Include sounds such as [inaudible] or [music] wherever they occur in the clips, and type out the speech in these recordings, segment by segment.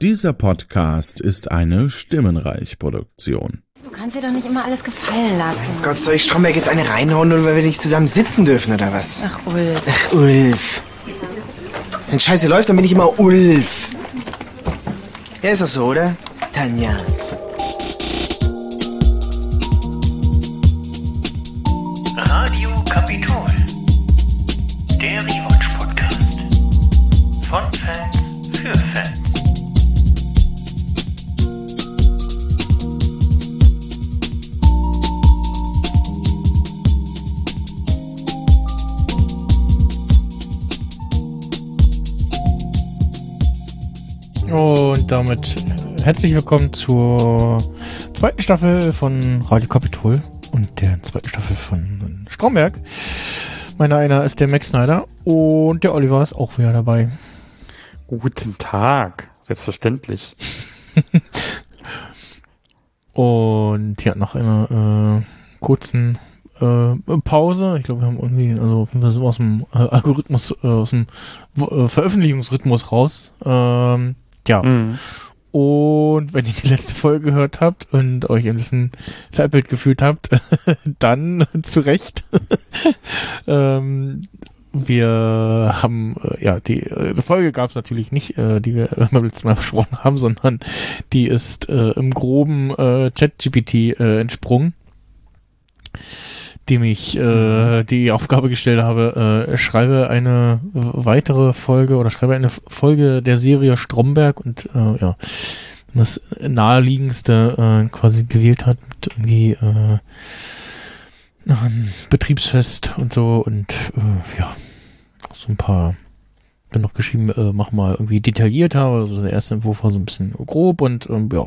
Dieser Podcast ist eine Stimmenreich-Produktion. Du kannst dir doch nicht immer alles gefallen lassen. Gott, soll ich Stromberg jetzt eine reinhauen, nur weil wir nicht zusammen sitzen dürfen, oder was? Ach, Ulf. Ach, Ulf. Wenn Scheiße läuft, dann bin ich immer Ulf. Ja, ist doch so, oder? Tanja. Und damit herzlich willkommen zur zweiten Staffel von Radio Kapitol und der zweiten Staffel von Stromberg. Meiner einer ist der Max Snyder und der Oliver ist auch wieder dabei. Guten Tag, selbstverständlich. [laughs] Und ja, nach einer äh, kurzen äh, Pause, ich glaube, wir haben irgendwie, also Fall sind wir aus dem äh, Algorithmus, äh, aus dem äh, Veröffentlichungsrhythmus raus. Ähm, ja. Mhm. Und wenn ihr die letzte Folge gehört habt und euch ein bisschen veräppelt gefühlt habt, [laughs] dann [laughs] zu Recht. [laughs] ähm, wir haben, äh, ja, die, äh, die Folge gab es natürlich nicht, äh, die wir beim letzten Mal versprochen haben, sondern die ist äh, im groben äh, ChatGPT äh, entsprungen, dem ich äh, die Aufgabe gestellt habe, äh, schreibe eine weitere Folge oder schreibe eine Folge der Serie Stromberg und äh, ja, das naheliegendste äh, quasi gewählt hat mit irgendwie äh, Betriebsfest und so und äh, ja, so ein paar dann noch geschrieben, äh, mach mal irgendwie detaillierter, also der erste Entwurf war so ein bisschen grob und ähm, ja,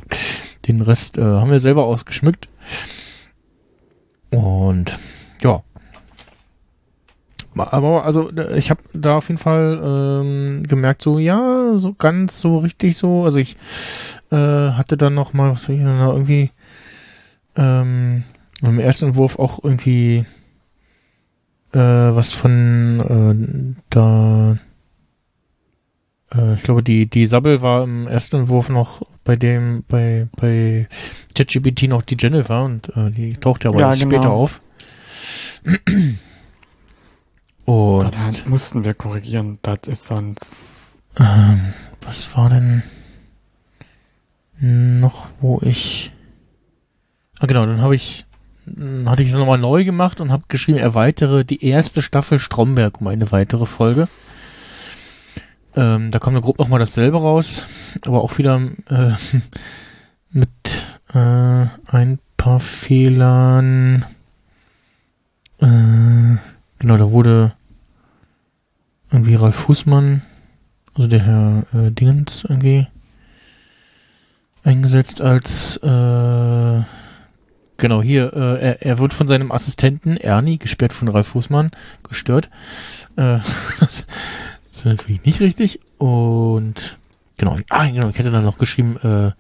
den Rest äh, haben wir selber ausgeschmückt. Und ja. Aber also äh, ich habe da auf jeden Fall ähm, gemerkt, so ja, so ganz so richtig so. Also ich äh, hatte dann noch mal, was soll ich denn irgendwie ähm, im ersten Entwurf auch irgendwie äh, was von äh, da äh, ich glaube die die Sabbel war im ersten Entwurf noch bei dem bei bei ChatGPT noch die Jennifer und äh, die taucht ja aber Ja, genau. später auf. [clears throat] Und Da mussten wir korrigieren, das ist sonst. ähm, was war denn noch, wo ich Ah genau, dann habe ich dann hatte ich es nochmal neu gemacht und habe geschrieben, erweitere die erste Staffel Stromberg um eine weitere Folge. Ähm, da kommt dann grob nochmal dasselbe raus, aber auch wieder äh, [laughs] mit äh, ein paar Fehlern. Äh, genau, da wurde irgendwie Ralf Fußmann, also der Herr äh, Dingens irgendwie eingesetzt als äh, genau hier, äh, er, er wird von seinem Assistenten Ernie, gesperrt von Ralf Fußmann, gestört. Äh, [laughs] das ist natürlich nicht richtig. Und genau, ah, genau, ich hätte dann noch geschrieben, äh,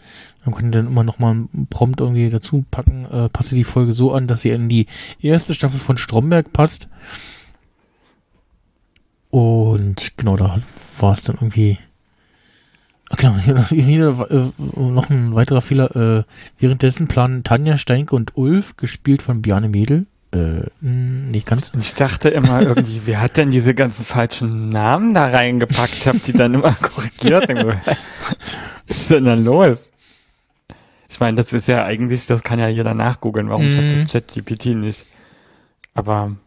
man könnte dann immer noch mal einen Prompt irgendwie dazu packen, äh, passe die Folge so an, dass sie in die erste Staffel von Stromberg passt. Und genau, da war es dann irgendwie. Ach genau, hier, hier äh, noch ein weiterer Fehler. Äh, währenddessen planen Tanja Steinke und Ulf, gespielt von Bjarne Mädel. Äh, nicht ganz. Und ich dachte immer irgendwie, wer hat denn diese ganzen falschen Namen da reingepackt? Ich habe die dann immer [laughs] korrigiert. Was ist denn da los? Ich meine, das ist ja eigentlich, das kann ja jeder nachgoogeln. Warum Mhm. schafft das ChatGPT nicht? Aber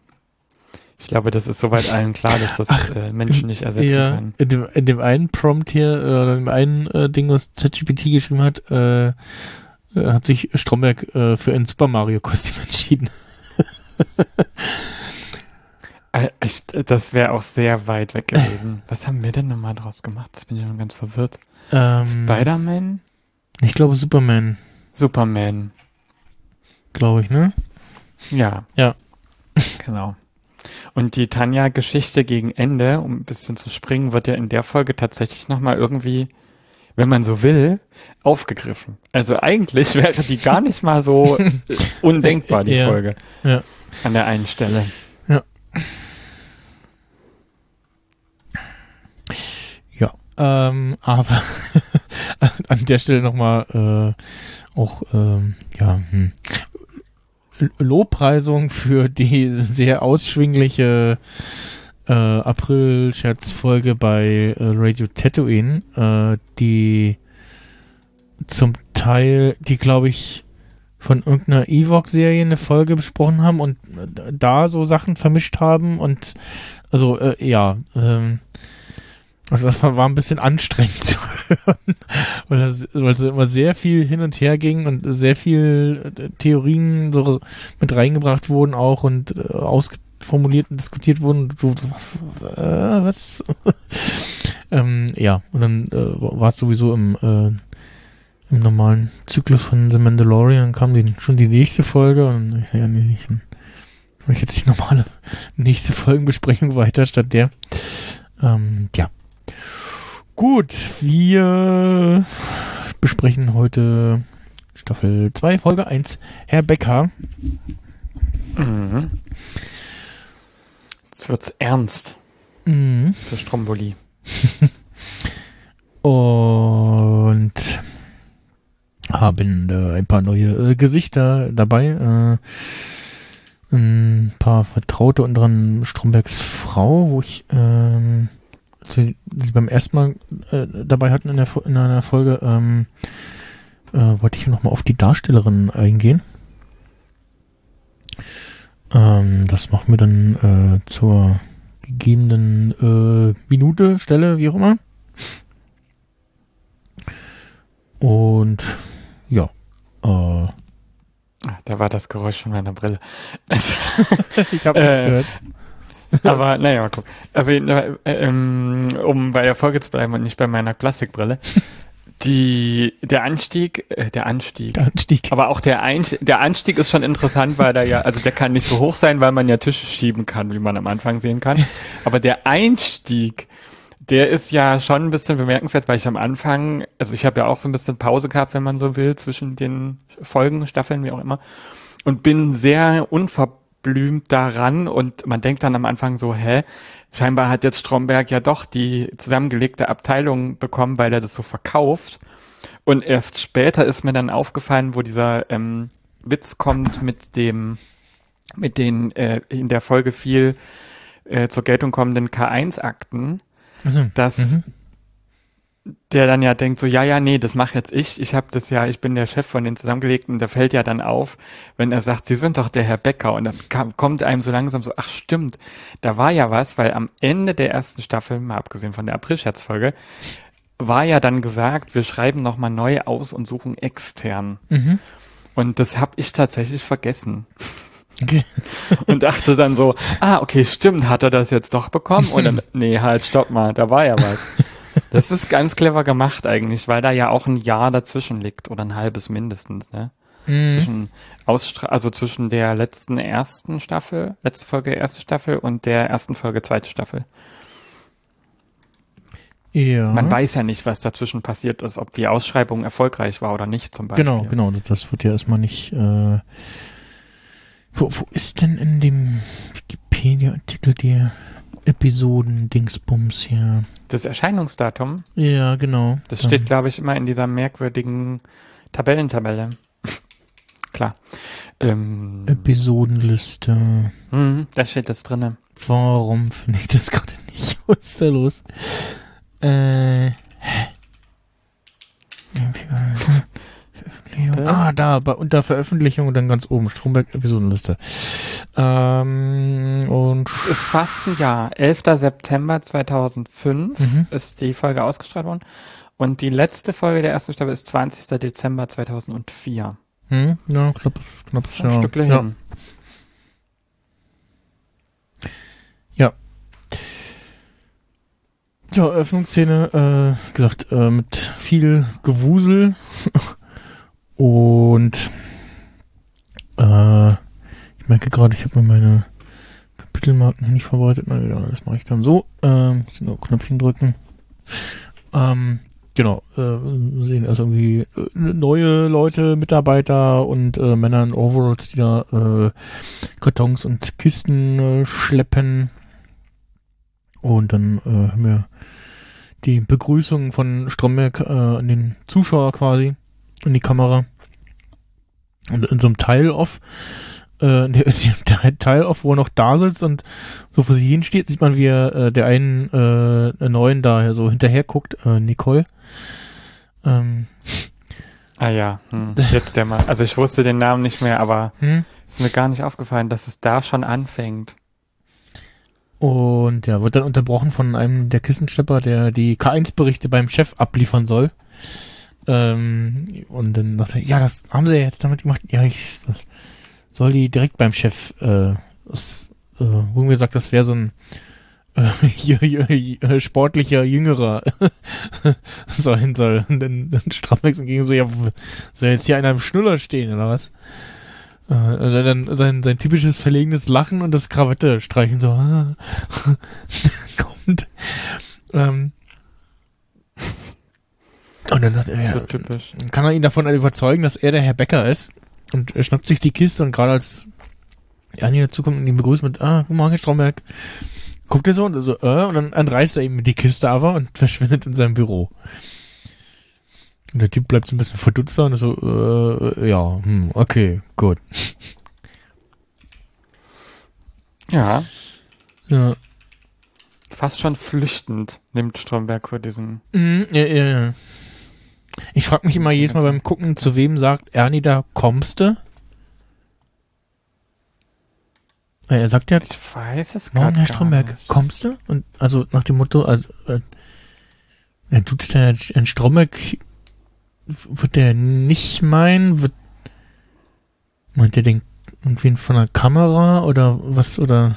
ich glaube, das ist soweit allen klar, dass das äh, Menschen nicht ersetzen Ja, kann. in dem, in dem einen Prompt hier, äh, oder in dem einen äh, Ding, was ChatGPT geschrieben hat, äh, äh, hat sich Stromberg äh, für ein Super Mario Kostüm entschieden. Äh, das wäre auch sehr weit weg gewesen. Was haben wir denn nochmal draus gemacht? Jetzt bin ich schon ganz verwirrt. Ähm, Spider-Man? Ich glaube Superman, Superman. glaube ich, ne? Ja. Ja. Genau. Und die Tanja-Geschichte gegen Ende, um ein bisschen zu springen, wird ja in der Folge tatsächlich nochmal irgendwie, wenn man so will, aufgegriffen. Also eigentlich [laughs] wäre die gar nicht mal so [laughs] undenkbar, die Ja. Folge. Ja. An der einen Stelle. Ja, ähm, aber [laughs] an der Stelle nochmal äh, auch ähm, ja hm, Lobpreisung für die [laughs] sehr ausschwingliche äh, April-Scherzfolge bei äh, Radio Tatooine, äh, die zum Teil, die glaube ich von irgendeiner Evox-Serie eine Folge besprochen haben und äh, da so Sachen vermischt haben und also äh, ja, ähm, also das war, ein bisschen anstrengend zu [laughs] hören, weil, es immer sehr viel hin und her ging und sehr viel äh, Theorien so mit reingebracht wurden auch und äh, ausformuliert und diskutiert wurden. Du, was? Äh, was? [laughs] ähm, ja, und dann äh, war es sowieso im, äh, im normalen Zyklus von The Mandalorian, kam die, schon die nächste Folge und ich ja, nee, nicht. Mache ich jetzt die normale [laughs] nächste Folgenbesprechung weiter statt der. Ähm, ja. Gut, wir besprechen heute Staffel 2, Folge 1, Herr Becker. Mhm. Jetzt wird's ernst Mhm. für Stromboli. [laughs] Und haben äh, ein paar neue äh, Gesichter dabei. Äh, ein paar Vertraute, unter anderem Strombergs Frau, wo ich ähm, wir sie beim ersten Mal äh, dabei hatten in, der, in einer Folge, ähm, äh, wollte ich nochmal auf die Darstellerin eingehen. Ähm, das machen wir dann äh, zur gegebenen äh, Minute, Stelle, wie auch immer. Und Ah, Da war das Geräusch von meiner Brille. Also, [laughs] ich habe Äh, gehört. aber naja, mal gucken. Aber äh, ähm, um bei der Folge zu bleiben und nicht bei meiner Klassikbrille. Die, der Anstieg, äh, der Anstieg. Der Anstieg. Aber auch der, Einst der Anstieg ist schon interessant, weil der ja, also der kann nicht so hoch sein, weil man ja Tische schieben kann, wie man am Anfang sehen kann. Aber der Einstieg, der ist ja schon ein bisschen bemerkenswert, weil ich am Anfang, also ich habe ja auch so ein bisschen Pause gehabt, wenn man so will, zwischen den Folgen, Staffeln, wie auch immer. Und bin sehr unverblümt daran und man denkt dann am Anfang so, hä, scheinbar hat jetzt Stromberg ja doch die zusammengelegte Abteilung bekommen, weil er das so verkauft. Und erst später ist mir dann aufgefallen, wo dieser ähm, Witz kommt mit dem, mit den äh, in der Folge viel äh, zur Geltung kommenden K1-Akten, Also, dass mhm. der dann ja denkt so, ja, ja, nee, das mache jetzt ich. Ich habe das ja, ich bin der Chef von den Zusammengelegten. Da fällt ja dann auf, wenn er sagt, Sie sind doch der Herr Becker. Und dann kam, kommt einem so langsam so, ach stimmt, da war ja was, weil am Ende der ersten Staffel, mal abgesehen von der April-Scherzfolge, war ja dann gesagt, wir schreiben nochmal neu aus und suchen extern. Mhm. Und das habe ich tatsächlich vergessen. [laughs] Und dachte dann so, ah, okay, stimmt, hat er das jetzt doch bekommen? Dann, [laughs] nee, halt, stopp mal, da war ja was. [laughs] Das ist ganz clever gemacht eigentlich, weil da ja auch ein Jahr dazwischen liegt oder ein halbes mindestens, ne? Mhm. Zwischen Ausstra also zwischen der letzten ersten Staffel, letzte Folge erste Staffel und der ersten Folge zweite Staffel. Ja. Man weiß ja nicht, was dazwischen passiert ist, ob die Ausschreibung erfolgreich war oder nicht zum Beispiel. Genau, genau. Das wird ja erstmal nicht. Äh, wo, wo ist denn in dem Wikipedia-Artikel der Episoden-Dingsbums hier? Das Erscheinungsdatum, Ja, genau. das Dann- steht, glaube ich, immer in dieser merkwürdigen Tabellentabelle. [laughs] Klar. Ähm, Episodenliste. mhm, da steht das drinne. Warum finde ich das gerade nicht? [laughs] Was ist da los? Äh. hä? [laughs] Veröffentlichung. Ah, da, bei, unter Veröffentlichung und dann ganz oben, Stromberg-Episodenliste. Ähm, und Es ist fast ein Jahr. 11. September 2005 Mhm. ist die Folge ausgestrahlt worden. Und die letzte Folge der ersten Staffel ist 20. Dezember 2004. hm, ja, knapp, knapp, Ein ja. Stückle ja. hin. Zur Eröffnungsszene, äh, wie gesagt, äh, mit viel Gewusel [laughs] und äh, ich merke gerade, ich habe mir meine Kapitelmarken nicht vorbereitet. Na ja, das mache ich dann so. Ähm, nur Knöpfchen drücken. Ähm, genau, äh, sehen also irgendwie äh, neue Leute, Mitarbeiter und äh, Männer in Overalls, die da äh, Kartons und Kisten äh, schleppen. Und dann äh, haben wir die Begrüßung von Stromberg äh, an den Zuschauer quasi in die Kamera. Und in so einem Teil-Off, äh, [laughs] der, der Teil-Off, wo er noch da sitzt und so vor sich hin steht, sieht man, wie er äh, der einen äh, neuen da so hinterher guckt, äh, Nicole. Ähm, Ah ja, hm. jetzt der mal. Also ich wusste den Namen nicht mehr, aber hm? ist mir gar nicht aufgefallen, dass es da schon anfängt. Und ja, wird dann unterbrochen von einem der Kissenschlepper, der die K1-Berichte beim Chef abliefern soll. Ähm, und dann sagt er, ja, das haben sie ja jetzt damit gemacht. Ja, ich das soll die direkt beim Chef, äh, das, äh, wo gesagt, das wäre so ein äh, [laughs] sportlicher Jüngerer [laughs] sein soll. Und dann, dann Strammex gegen so, ja, soll jetzt hier einer im Schnuller stehen, oder was? Äh, dann sein, sein typisches verlegenes Lachen und das Krawatte streichen so [laughs] kommt. Ähm, und dann sagt er, So ja, typisch. kann er ihn davon überzeugen, dass er der Herr Becker ist. Und er schnappt sich die Kiste und gerade als Ernie dazukommt und ihn begrüßt mit, ah, guten Morgen, Herr Stromberg. Guckt er so und so, äh, und dann entreißt er ihm die Kiste aber und [laughs] verschwindet in seinem Büro. Und der Typ bleibt so ein bisschen verdutzt da und so, äh, ja, hm, okay, gut. Ja, Ja. fast schon flüchtend nimmt Stromberg so diesen. Mhm, ja, ja, ja. Ich frage mich immer jedes Mal beim Gucken, zu wem sagt Ernie da, kommste? Weil Er sagt ja, Ich weiß es Morgen, Herr Stromberg, nicht. kommst du? Und also nach dem Motto, also äh, er tut der ein Stromberg wird der nicht meinen, wird meint er den irgendwen von der Kamera oder was oder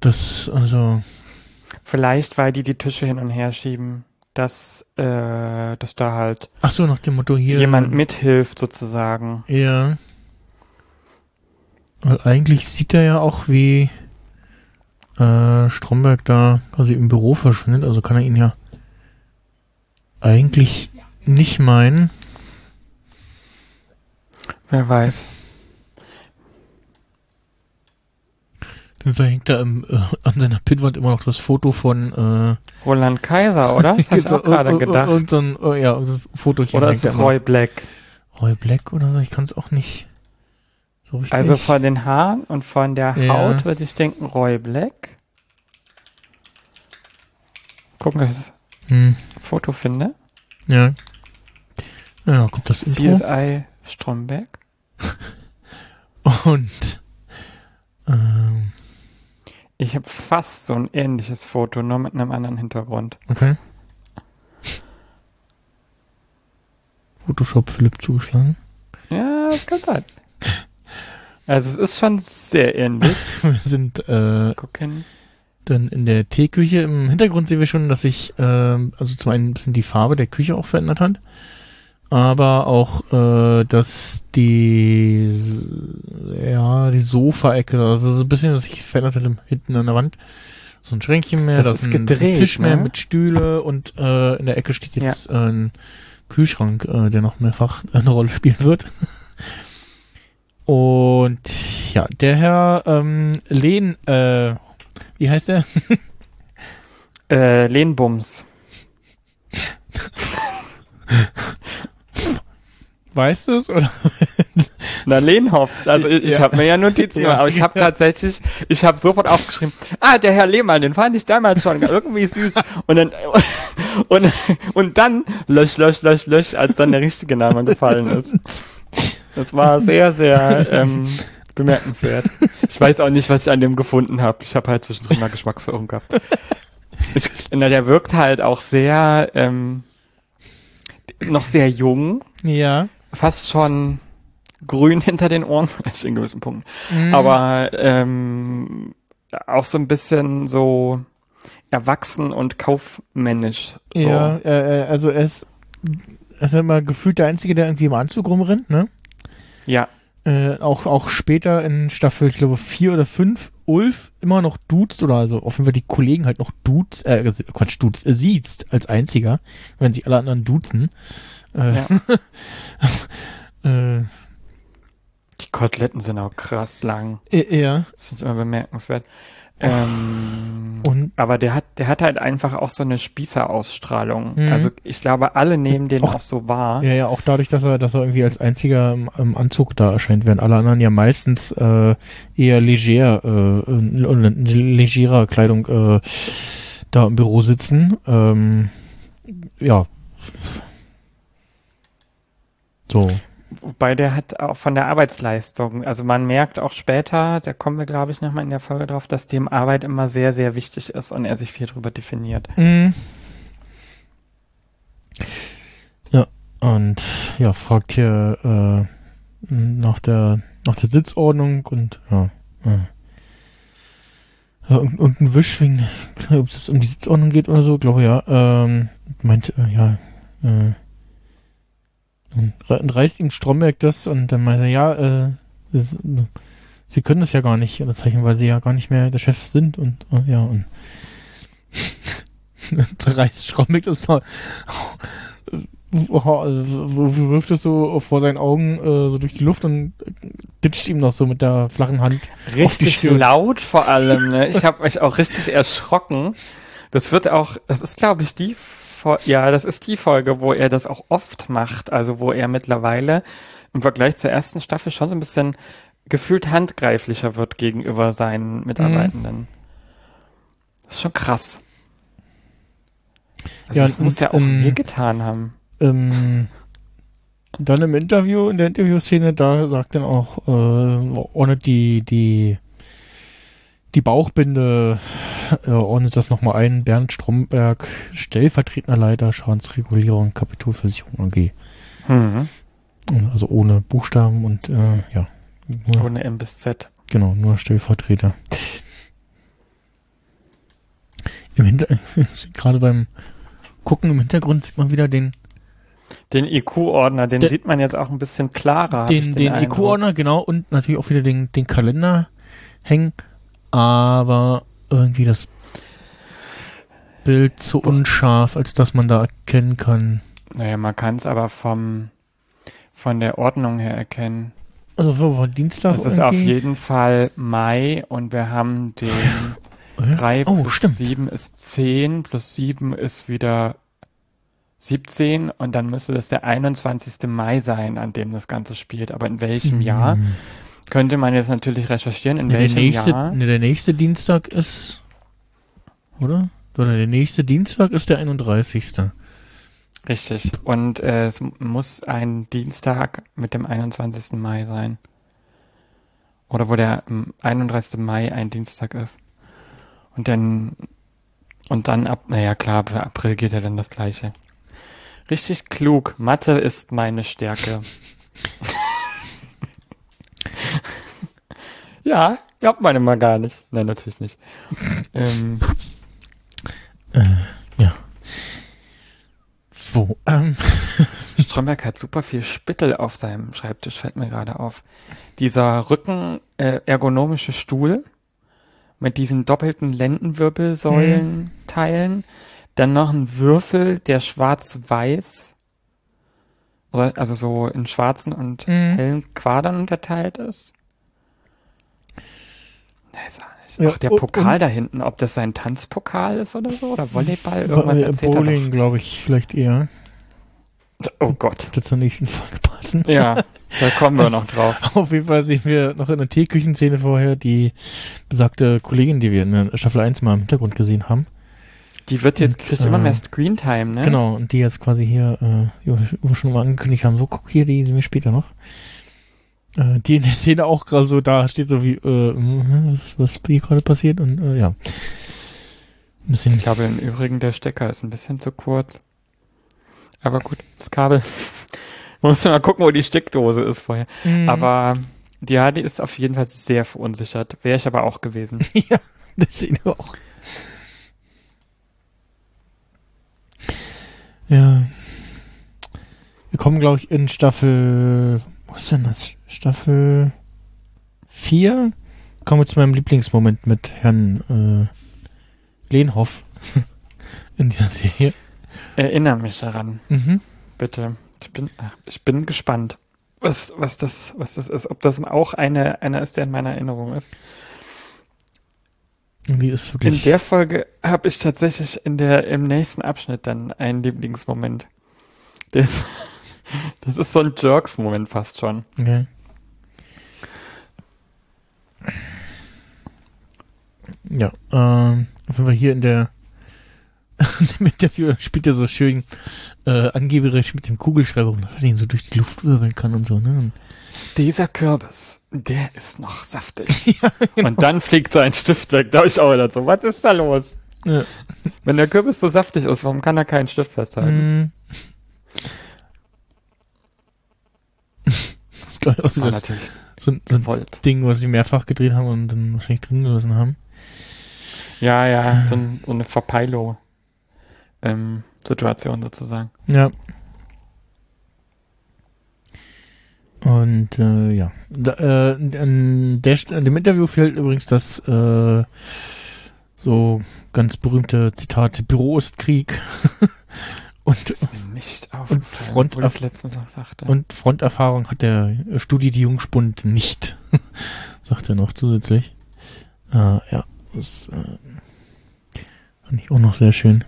das also Vielleicht, weil die die Tische hin und her schieben, dass, äh, dass da halt ach so nach dem Motto hier jemand mithilft sozusagen. Ja. Weil eigentlich sieht er ja auch, wie äh, Stromberg da quasi im Büro verschwindet, also kann er ihn ja eigentlich nicht meinen. Wer weiß. Da hängt da im, äh, an seiner Pinnwand immer noch das Foto von äh, Roland Kaiser, oder? Das [laughs] hab ich auch gerade gedacht. Und so ein, oh, ja, so ein Fotochen. Oder hängt ist es immer. Roy Black? Roy Black oder so? Ich kann es auch nicht so richtig. Also von den Haaren und von der Ja. Haut würde ich denken Roy Black. Gucken, ob ich das hm, Foto finde. ja. Ja, kommt das Intro. CSI Stromberg. [laughs] Und ähm, Ich habe fast so ein ähnliches Foto, nur mit einem anderen Hintergrund. Okay. Photoshop Philipp zugeschlagen. Ja, das kann sein. Also es ist schon sehr ähnlich. [laughs] Wir sind äh, Gucken. dann in der Teeküche. Im Hintergrund sehen wir schon, dass sich ähm, also zum einen ein bisschen die Farbe der Küche auch verändert hat. Aber auch, äh, dass die ja, die Sofaecke, also so ein bisschen, dass sich verändert im- hinten an der Wand. So ein Schränkchen mehr, Das da ist ein gedreht, Tisch mehr ne? mit Stühle und äh, in der Ecke steht jetzt äh, ein Kühlschrank, äh, der noch mehrfach [laughs] eine Rolle spielen wird. Und ja, der Herr ähm, Lehn, äh, wie heißt der? Äh, Lehnbums. [laughs] Weißt du es? Oder? [laughs] Na, Lehnhoff. Also ich, ich Ja. habe mir ja Notizen Ja. gemacht, aber ich habe [laughs] tatsächlich, ich habe sofort aufgeschrieben, ah, der Herr Lehmann, den fand ich damals schon irgendwie süß. Und dann, [laughs] und, und dann lösch, lösch, lösch, lösch, als dann der richtige Name gefallen ist. Das war sehr, sehr ähm, bemerkenswert. Ich weiß auch nicht, was ich an dem gefunden habe. Ich habe halt zwischendrin mal Geschmacksverirrung gehabt. Ich, na, der wirkt halt auch sehr, ähm, noch sehr jung Ja. Fast schon grün [laughs] hinter den Ohren, [laughs] vielleicht in gewissen Punkten. Mhm. Aber ähm, auch so ein bisschen so erwachsen und kaufmännisch. So. Ja, äh, äh, also er ist, er ist immer gefühlt der Einzige, der irgendwie im Anzug rumrennt, ne? ja. Äh, auch, auch später in Staffel, ich glaube, vier oder fünf, Ulf immer noch duzt oder also auf jeden Fall die Kollegen halt noch duzt, äh, Quatsch, duzt, äh, siezt als einziger, wenn sich alle anderen duzen. Äh, Ja. [laughs] äh, Die Koteletten sind auch krass lang. ja. Das ist immer bemerkenswert. Ähm, Und aber der hat, der hat halt einfach auch so eine Spießerausstrahlung. Mhm. Also ich glaube, alle nehmen den Auch- auch, so wahr. ja, ja, auch dadurch, dass er, dass er irgendwie als einziger im, im Anzug da erscheint, während alle anderen ja meistens äh, eher leger, äh, legerer Kleidung äh, da im Büro sitzen. Ähm, ja. So. Wobei der hat auch von der Arbeitsleistung, also man merkt auch später, da kommen wir glaube ich nochmal in der Folge drauf, dass dem Arbeit immer sehr, sehr wichtig ist und er sich viel drüber definiert. Mhm. Ja, und ja, fragt hier äh, nach der nach der Sitzordnung und ja. ja. Und, und ein Wisch wegen, [laughs] ob es um die Sitzordnung geht oder so, glaube ja. Ähm, meint, äh, ja, äh, und reißt ihm Stromberg das und dann meint er, ja, äh, das, äh, sie können das ja gar nicht unterzeichnen, weil sie ja gar nicht mehr der Chef sind und, und ja, und [laughs] zerreißt Stromberg das noch, wirft es so vor seinen Augen äh, so durch die Luft und ditcht ihm noch so mit der flachen Hand. Richtig laut vor allem, ne? Ich habe mich auch richtig erschrocken. Das wird auch, das ist glaube ich die, Ja, das ist die Folge, wo er das auch oft macht, also wo er mittlerweile im Vergleich zur ersten Staffel schon so ein bisschen gefühlt handgreiflicher wird gegenüber seinen Mitarbeitenden. Das ist schon krass. Also Ja, das muss ja auch ähm, getan haben. Ähm, dann im Interview, in der Interviewszene, da sagt dann auch, äh, ordnet die, die, die Bauchbinde, äh, ordnet das nochmal ein, Bernd Stromberg, stellvertretender Leiter Schadensregulierung, Kapitolversicherung AG. Mhm. Also ohne Buchstaben und, äh, ja. Nur, Ohne M bis Z. Genau, nur Stellvertreter. Im Hinter [laughs] gerade beim Gucken im Hintergrund sieht man wieder den, Den IQ-Ordner, den Der- sieht man jetzt auch ein bisschen klarer. den, den Eindruck. IQ-Ordner, genau, und natürlich auch wieder den, den Kalender hängen, aber irgendwie das Bild zu unscharf, als dass man da erkennen kann. Naja, man kann es aber vom, von der Ordnung her erkennen. Also wo war Dienstag Es ist auf jeden Fall Mai und wir haben den [laughs] Äh? 3 Oh, plus stimmt. 7 ist 10, plus 7 ist wieder 17 und dann müsste das der 21. Mai sein, an dem das Ganze spielt. Aber in welchem Jahr? Könnte man jetzt natürlich recherchieren, in Nee, der, welchem nächste, Jahr. nee, der nächste Dienstag ist, oder? Oder der nächste Dienstag ist der 31. Richtig. Und äh, es muss ein Dienstag mit dem 21. Mai sein. Oder wo der ähm, 31. Mai ein Dienstag ist. Und dann, und dann ab, naja klar, für April geht ja dann das gleiche. Richtig klug. Mathe ist meine Stärke. [laughs] [laughs] ja, glaubt man immer gar nicht. Nein, natürlich nicht. ähm, Wo? Ähm, [laughs] Stromberg hat super viel Spittel auf seinem Schreibtisch, fällt mir gerade auf. Dieser Rücken äh, ergonomische Stuhl mit diesen doppelten Lendenwirbelsäulenteilen, dann noch ein Würfel, der schwarz-weiß oder also so in schwarzen und Mhm. hellen Quadern unterteilt ist. Weiß auch nicht. Ja, Ach, der Pokal und- da hinten, ob das sein Tanzpokal ist oder so oder Volleyball, irgendwas äh, erzählt er Bowling, glaube ich, vielleicht eher. Oh Gott. Wird zur nächsten Folge passen. Ja, [laughs] da kommen wir noch drauf. Auf jeden Fall sehen wir noch in der Teeküchenszene vorher die besagte Kollegin, die wir in der Staffel 1 mal im Hintergrund gesehen haben. Die wird jetzt, Und, kriegt immer äh, mehr Screentime, ne? Genau, und die jetzt quasi hier, äh, wo schon mal angekündigt haben, so guck hier, die sehen wir später noch. Äh, die in der Szene auch gerade so da steht, so wie, äh, mhm, was, was hier gerade passiert und äh, ja. Ein bisschen, Ich glaube im Übrigen, der Stecker ist ein bisschen zu kurz. Aber gut, das Kabel. [laughs] Man muss mal gucken, wo die Steckdose ist vorher. Mhm. Aber die HD ist auf jeden Fall sehr verunsichert. Wäre ich aber auch gewesen. [laughs] ja, das sehen wir auch. Ja. Wir kommen, glaube ich, in Staffel, was ist denn das? Staffel 4? Kommen wir zu meinem Lieblingsmoment mit Herrn äh, Lehnhoff [laughs] in dieser Serie. Erinnere mich daran, Mhm. bitte. Ich bin, ich bin gespannt, was, was das, was das ist. Ob das auch eine, einer ist, der in meiner Erinnerung ist. Irgendwie ist In wirklich. der Folge habe ich tatsächlich in der, im nächsten Abschnitt dann einen Lieblingsmoment. Das, [laughs] das ist so ein Jerks-Moment fast schon. Okay. Ja, ähm, auf jeden Fall hier in der [laughs] im Interview spielt er so schön äh, angeberisch mit dem Kugelschreiber dass er ihn so durch die Luft wirbeln kann und so, ne? Und Dieser Kürbis, der ist noch saftig. [laughs] Und dann fliegt sein Stift weg. Da hab ich auch wieder so, was ist da los? Ja. Wenn der Kürbis so saftig ist, warum kann er keinen Stift festhalten? Mm. Das ist auch so, das, natürlich so, ein- so ein. Ding, was sie mehrfach gedreht haben und dann wahrscheinlich drin gelassen haben. Ja, ja, so, ein, so eine Verpeilo. Ähm, sozusagen. Ja. Und äh, ja, da, äh, an, der, an dem Interview fehlt übrigens das äh, so ganz berühmte Zitat: Büro ist Krieg. [laughs] und, ist nicht und Front und Fronterfahrung hat der Studi die Jungspund nicht, [laughs] sagt er noch zusätzlich. Äh, ja, das äh, fand ich auch noch sehr schön.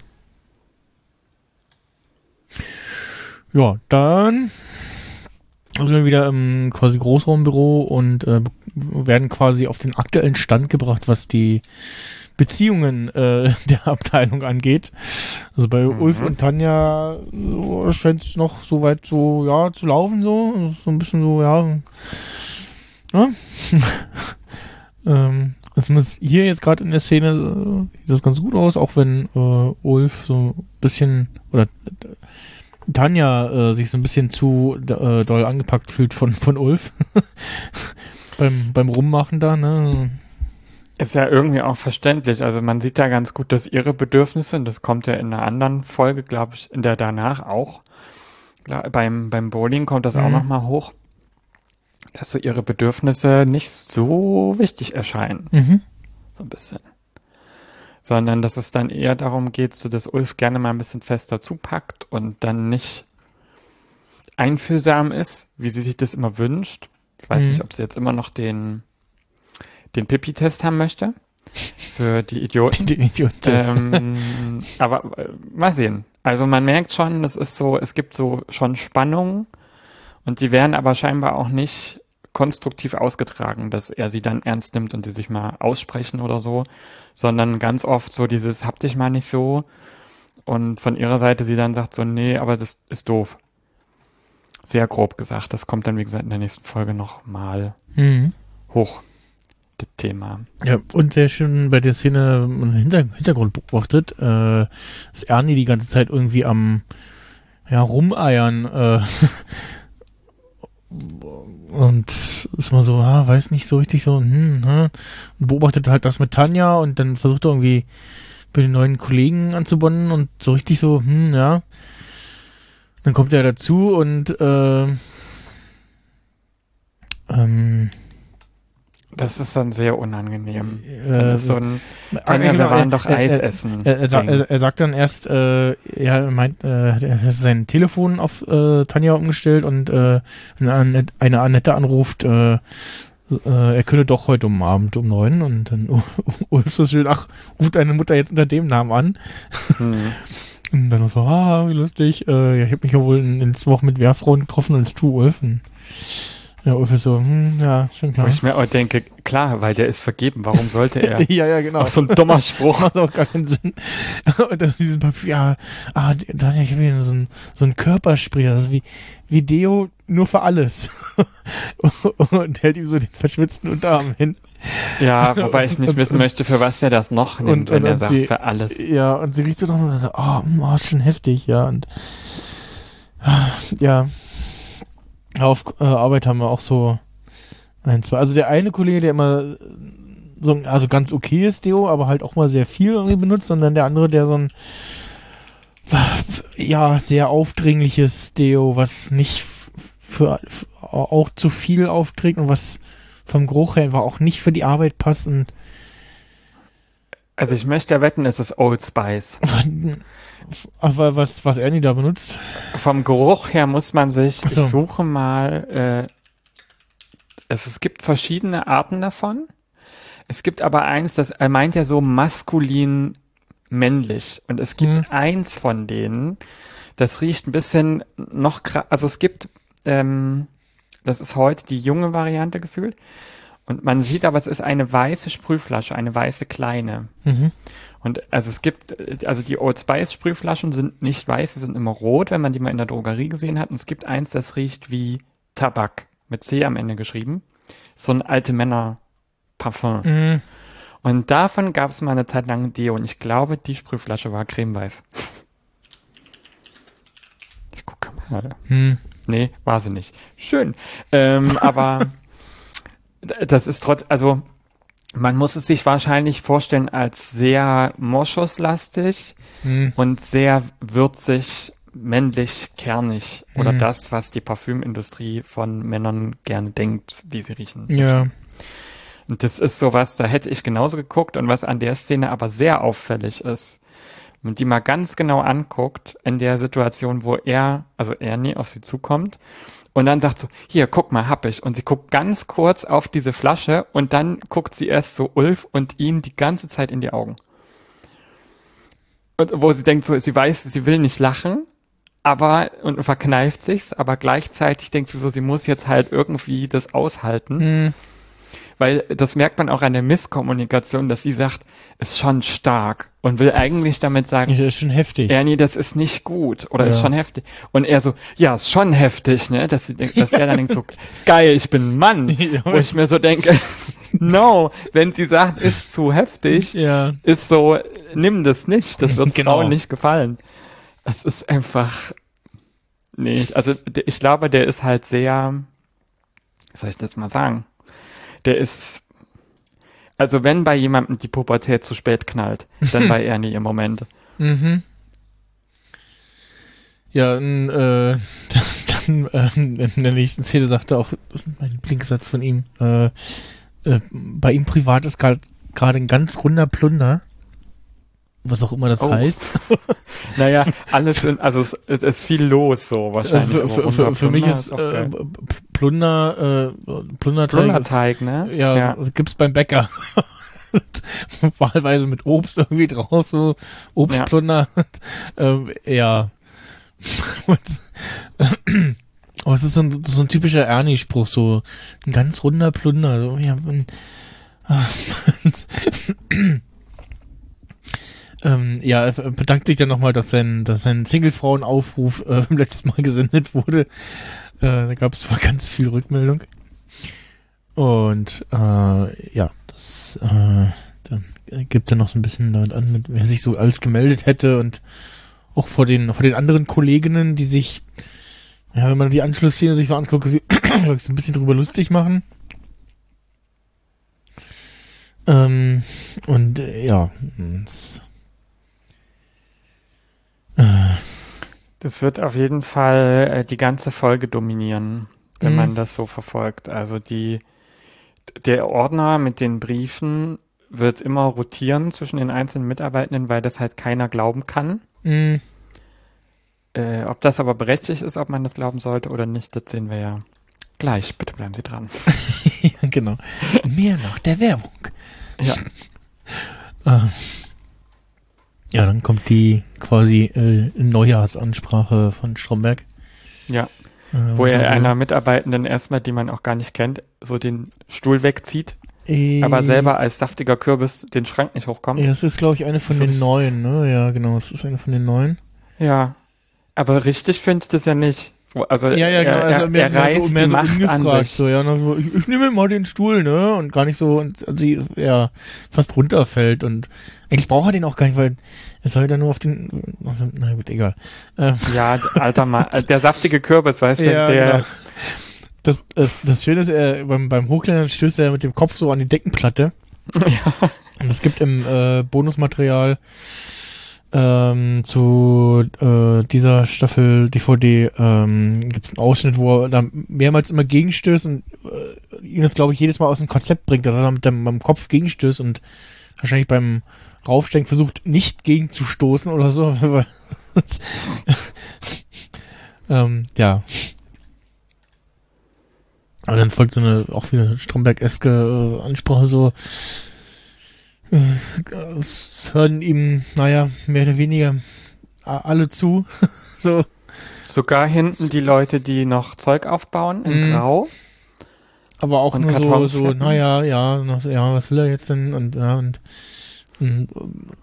Ja, dann sind wieder im quasi Großraumbüro und äh, werden quasi auf den aktuellen Stand gebracht, was die Beziehungen äh, [laughs] der Abteilung angeht. Also bei Mhm. Ulf und Tanja so, scheint es noch so weit so, ja, zu laufen so. So ein bisschen so, ja. ja. [laughs] ähm, also muss hier jetzt gerade in der Szene äh, sieht das ganz gut aus, auch wenn äh, Ulf so ein bisschen oder äh, Tanja äh, sich so ein bisschen zu äh, doll angepackt fühlt von, von Ulf. [laughs] beim, beim Rummachen da, ne? Ist ja irgendwie auch verständlich. Also man sieht da ganz gut, dass ihre Bedürfnisse, und das kommt ja in einer anderen Folge, glaube ich, in der danach auch, beim, beim Bowling kommt das auch Mhm. nochmal hoch, dass so ihre Bedürfnisse nicht so wichtig erscheinen. Mhm. So ein bisschen. Sondern dass es dann eher darum geht, so dass Ulf gerne mal ein bisschen fester zupackt und dann nicht einfühlsam ist, wie sie sich das immer wünscht. Ich weiß Mhm. nicht, ob sie jetzt immer noch den, den Pipi-Test haben möchte. Für die Idioten. [laughs] Den Idiot. ähm, aber äh, mal sehen. Also man merkt schon, das ist so, es gibt so schon Spannungen und die werden aber scheinbar auch nicht konstruktiv ausgetragen, dass er sie dann ernst nimmt und sie sich mal aussprechen oder so, sondern ganz oft so dieses hab dich mal nicht so und von ihrer Seite sie dann sagt so, nee, aber das ist doof. Sehr grob gesagt. Das kommt dann, wie gesagt, in der nächsten Folge noch mal Mhm. hoch, das Thema. Ja, und sehr schön bei der Szene im Hinter Hintergrund beobachtet, äh, ist Ernie die ganze Zeit irgendwie am ja, rumeiern äh, und ist mal so, ah, weiß nicht so richtig so, hm, hm, und beobachtet halt das mit Tanja und dann versucht er irgendwie bei den neuen Kollegen anzubonden und so richtig so, hm, ja. Dann kommt er dazu und äh, ähm, Das ist dann sehr unangenehm. äh, Das ist so ein, Ah, Tanja, genau, wir waren äh, doch äh, Eis äh, essen. Er, er, sagt dann erst, äh, er meint, äh, er hat sein Telefon auf äh, Tanja umgestellt und äh, eine, Annette- anruft, äh, äh, er könne doch heute um Abend um neun und dann [laughs] Ulf so schön, ach, ruft deine Mutter jetzt unter dem Namen an. Hm. [laughs] Und dann so, ah, wie lustig, äh, ja, ich habe mich ja wohl in, in zwei Wochen mit Wehrfrauen getroffen und du, Ulf. Und ja, ist so, hm, ja, schon Wo klar. ich mir auch denke, klar, weil der ist vergeben, warum sollte er? [laughs] ja, ja, genau. Auch so ein dummer Spruch. [laughs] macht auch gar keinen Sinn. [laughs] Und dann diesen Papier, ja, ah, Daniel, ich habe hier so ein, so ein Körperspray, das ist wie, wie Deo, nur für alles. und hält ihm so den verschwitzten Unterarm hin. Ja, wobei ich nicht wissen möchte, für was er das noch nimmt, Und- wenn und- er und sagt, sie- für alles. Ja, und sie riecht so noch und so, oh, oh, ist schon heftig, ja, und ah, ja, auf äh, Arbeit haben wir auch so ein, zwei, also der eine Kollege, der immer so ein, also ganz okayes Deo, aber halt auch mal sehr viel irgendwie benutzt und dann der andere, der so ein ja, sehr aufdringliches Deo, was nicht für, f- auch zu viel aufträgt und was vom Geruch her einfach auch nicht für die Arbeit passt und Also ich möchte ja wetten, es ist Old Spice. [laughs] aber was, was Ernie da benutzt. Vom Geruch her muss man sich, so. ich suche mal, äh, es, es gibt verschiedene Arten davon. Es gibt aber eins, das er meint ja so maskulin männlich. Und es gibt Mhm. eins von denen, das riecht ein bisschen noch, gra- also es gibt, ähm, das ist heute die junge Variante gefühlt. Und man sieht aber, es ist eine weiße Sprühflasche, eine weiße kleine. Mhm. Und also es gibt, also die Old Spice Sprühflaschen sind nicht weiß, sie sind immer rot, wenn man die mal in der Drogerie gesehen hat. Und es gibt eins, das riecht wie Tabak, mit C am Ende geschrieben. So ein alte Männer Parfum. Mhm. Und davon gab es mal eine Zeit lang Deo. Und ich glaube, die Sprühflasche war cremeweiß. Ich gucke mal. Hm. Nee, war sie nicht. Schön. Ähm, aber [laughs] das ist trotz, also man muss es sich wahrscheinlich vorstellen als sehr moschuslastig Hm. und sehr würzig, männlich, kernig. Oder Mhm. das, was die Parfümindustrie von Männern gerne denkt, wie sie riechen. Ja. Und das ist sowas, da hätte ich genauso geguckt und was an der Szene aber sehr auffällig ist, wenn man die mal ganz genau anguckt, in der Situation, wo er, also Ernie auf sie zukommt und dann sagt so, hier, guck mal, hab ich. Und sie guckt ganz kurz auf diese Flasche und dann guckt sie erst so Ulf und ihm die ganze Zeit in die Augen. Und wo sie denkt so, sie weiß, sie will nicht lachen, aber, und verkneift sich's, aber gleichzeitig denkt sie so, sie muss jetzt halt irgendwie das aushalten. Hm. Weil das merkt man auch an der Misskommunikation, dass sie sagt, ist schon stark und will eigentlich damit sagen, Das ist schon heftig. Ernie, das ist nicht gut oder ist Ja. schon heftig. Und er so, ja, ist schon heftig, ne? Dass, sie, dass er dann denkt so, [laughs] geil, ich bin ein Mann. [laughs] Ja. Wo ich mir so denke, [laughs] no, wenn sie sagt, ist zu heftig, Ja. ist so, nimm das nicht, das wird Genau. Frauen nicht gefallen. Es ist einfach, nee, also ich glaube, der ist halt sehr, wie soll ich das mal sagen? Der ist, also wenn bei jemandem die Pubertät zu spät knallt, dann [laughs] bei Ernie im Moment. Mhm. Ja, n, äh, [laughs] dann äh, in der nächsten Szene sagte auch, das ist mein Lieblingssatz von ihm, äh, äh, bei ihm privat ist gerade ein ganz runder Plunder. Was auch immer das Oh. heißt. [laughs] Naja, alles in, also es, es ist viel los so wahrscheinlich. Also für, für, für, mich ist äh, Plunder, äh, Plunderteig, Plunderteig, ne? ist, ja, ja. So, gibt's beim Bäcker. [laughs] Wahlweise mit Obst irgendwie drauf, so Obstplunder. [laughs] ähm, ja. Aber es ist so ein, so ein typischer Ernie-Spruch, so ein ganz runder Plunder. So, ja, und, ah, und, ähm, ja, er bedankt sich dann nochmal, dass sein, dass sein Single-Frauen-Aufruf äh, [laughs] beim letzten Mal gesendet wurde. Äh, da gab es zwar ganz viel Rückmeldung. Und äh, ja, das äh, dann gibt er noch so ein bisschen damit an, mit, wer sich so alles gemeldet hätte und auch vor den vor den anderen Kolleginnen, die sich, ja, wenn man die Anschlussszene sich so anguckt, [clears throat] so ein bisschen drüber lustig machen. Ähm, und äh, ja, äh, Das wird auf jeden Fall äh, die ganze Folge dominieren, wenn Mhm. man das so verfolgt. Also die, der Ordner mit den Briefen wird immer rotieren zwischen den einzelnen Mitarbeitenden, weil das halt keiner glauben kann. mh, Äh, ob das aber berechtigt ist, ob man das glauben sollte oder nicht, das sehen wir ja gleich. Bitte bleiben Sie dran. [laughs] ja, genau. Mehr nach der Werbung. Ja. Äh, [laughs] ja, dann kommt die quasi äh, Neujahrsansprache von Stromberg. Ja, Äh, wo und so- er einer Mitarbeitenden erstmal, die man auch gar nicht kennt, so den Stuhl wegzieht, Äh, aber selber als saftiger Kürbis den Schrank nicht hochkommt. Ja, das ist, glaube ich, eine von So den neuen, ne? Ja, genau, das ist eine von den neuen. Ja. Aber richtig finde ich das ja nicht. So, also Ja, ja, genau. er, Also er, mehr, er reißt so, mehr die so ungefragt. So, ja, so, ich, ich nehme mal den Stuhl, ne? Und gar nicht so, und sie, ja, fast runterfällt. Und eigentlich braucht er den auch gar nicht, weil er soll da nur auf den, also, na gut, egal. Ähm, Ja, alter Mann, äh, [laughs] der saftige Kürbis, weißt du, Ja, der, genau. Das, das, das Schöne ist, er, beim, beim Hochklettern stößt er mit dem Kopf so an die Deckenplatte. [laughs] ja, Und es gibt im äh, Bonusmaterial ähm, zu äh, dieser Staffel DVD ähm, gibt es einen Ausschnitt, wo er da mehrmals immer gegenstößt und äh, ihn das, glaube ich, jedes Mal aus dem Konzept bringt, dass er mit dem, beim Kopf gegenstößt und wahrscheinlich beim Raufsteigen versucht, nicht gegenzustoßen oder so. [laughs] [laughs] ähm, ja. Aber dann folgt so eine auch wieder Stromberg-eske äh, Ansprache so, es hören ihm, naja, mehr oder weniger alle zu. [laughs] so. Sogar hinten die Leute, die noch Zeug aufbauen in Mhm. Grau. Aber auch Und nur so, Kartons so, schleppen. naja, ja, noch so, ja, was will er jetzt denn? Und, ja, und, und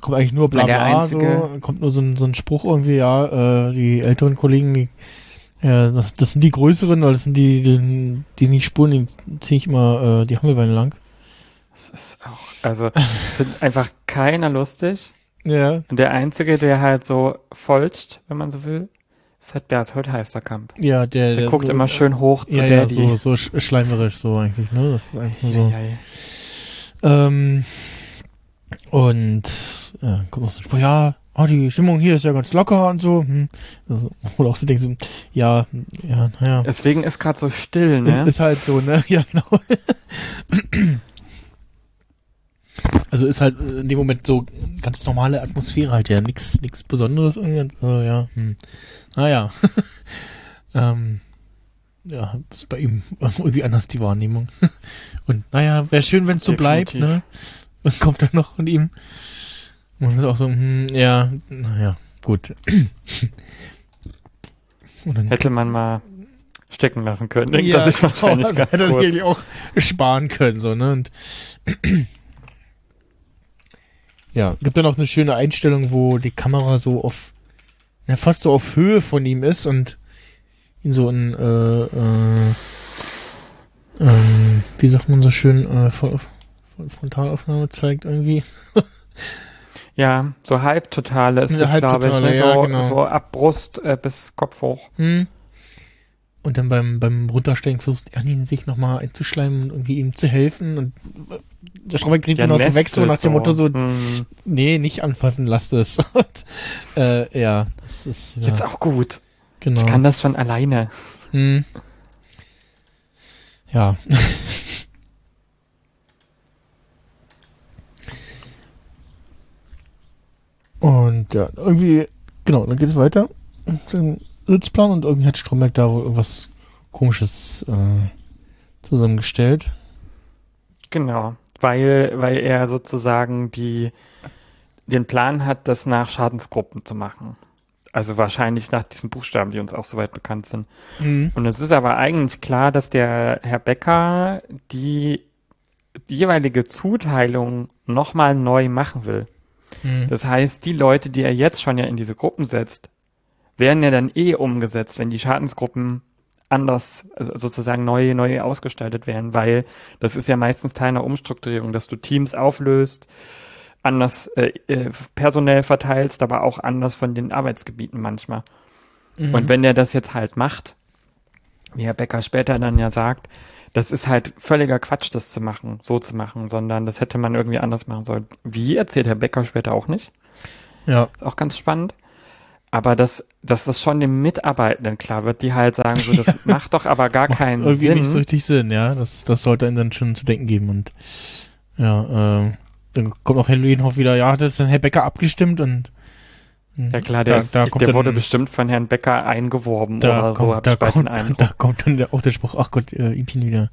kommt eigentlich nur bla bla, so, kommt nur so ein, so ein Spruch irgendwie, ja, äh, die älteren Kollegen, die, ja, das, das sind die größeren, weil das sind die, die, die nicht spuren, die zieh ich immer äh, die Hammelbeine lang. Das ist auch, also, es findet einfach keiner lustig. Ja, Und der Einzige, der halt so folgt, wenn man so will, ist halt Berthold Heisterkamp. ja, der, Der guckt so, immer schön hoch zu ja, der, ja, die. so, so sch- schleimerisch so eigentlich, ne? Das ist eigentlich nur so. Ja, ja, ja. Ähm, und ja, kommt noch so ein Spruch, ja, oh, die Stimmung hier ist ja ganz locker und so. Hm. Also, [laughs] oder auch so denkst du, ja, ja, naja. Deswegen ist gerade so still, ne? [laughs] Ist halt so, ne? Ja, genau. [laughs] Also ist halt in dem Moment so ganz normale Atmosphäre halt, ja, nix, nix Besonderes irgendwie. Äh, ja, hm. Naja. [laughs] ähm, ja, ist bei ihm [laughs] irgendwie anders die Wahrnehmung. [laughs] Und naja, wäre schön, wenn es so bleibt, ne? Und kommt dann noch von ihm. Und ist auch so, hm, ja, naja, gut. [clears throat] Hätte man mal stecken lassen können. Denkt ja, er sich wahrscheinlich das ganz hätte er kurz. sicherlich auch sparen können, so, ne? Und [clears throat] ja, gibt dann auch eine schöne Einstellung, wo die Kamera so auf, ja, fast so auf Höhe von ihm ist und ihn so in, äh, äh, ähm, wie sagt man so schön, äh, Fron- Fron- Frontalaufnahme zeigt irgendwie. [laughs] Ja, so halbtotale ist Ja, das, glaube ich. Ne? ja, So, genau. so ab Brust äh, bis Kopf hoch. Hm. Und dann beim, beim Runtersteigen versucht Janine sich nochmal einzuschleimen und irgendwie ihm zu helfen und äh, der Stromberg kriegt ihn aus dem Weg so nestelt nach dem Motto so, Hm. nee, nicht anfassen, lasst es. [laughs] Und, äh, ja, das ist, ja, Jetzt auch gut. genau. Ich kann das schon alleine. Hm. Ja. [laughs] Und ja, irgendwie, genau, dann geht's weiter. Den Sitzplan und irgendwie hat Stromberg da wohl irgendwas komisches äh, zusammengestellt. Genau. Weil, weil er sozusagen die, den Plan hat, das nach Schadensgruppen zu machen. Also wahrscheinlich nach diesen Buchstaben, die uns auch soweit bekannt sind. Mhm. Und es ist aber eigentlich klar, dass der Herr Becker die, die jeweilige Zuteilung nochmal neu machen will. Mhm. Das heißt, die Leute, die er jetzt schon ja in diese Gruppen setzt, werden ja dann eh umgesetzt, wenn die Schadensgruppen anders, also sozusagen neu, neu ausgestaltet werden, weil das ist ja meistens Teil einer Umstrukturierung, dass du Teams auflöst, anders äh, äh, personell verteilst, aber auch anders von den Arbeitsgebieten manchmal. Mhm. Und wenn der das jetzt halt macht, wie Herr Becker später dann ja sagt, das ist halt völliger Quatsch, das zu machen, so zu machen, sondern das hätte man irgendwie anders machen sollen. Wie erzählt Herr Becker später auch nicht. Ja. Ist auch ganz spannend. Aber dass, dass das schon den Mitarbeitenden klar wird, die halt sagen, so, das [laughs] macht doch aber gar keinen irgendwie Sinn. nicht so richtig Sinn, ja. Das, das sollte ihnen dann schon zu denken geben und ja, äh, dann kommt auch Herr Lüdenhoff wieder, ja, das dann Herr Becker abgestimmt und ja klar, der, da, ist, da der dann, wurde bestimmt von Herrn Becker eingeworben oder so, hab da ich kommt, Eindruck. da kommt dann der, auch der Spruch, ach Gott, äh, Ipin wieder.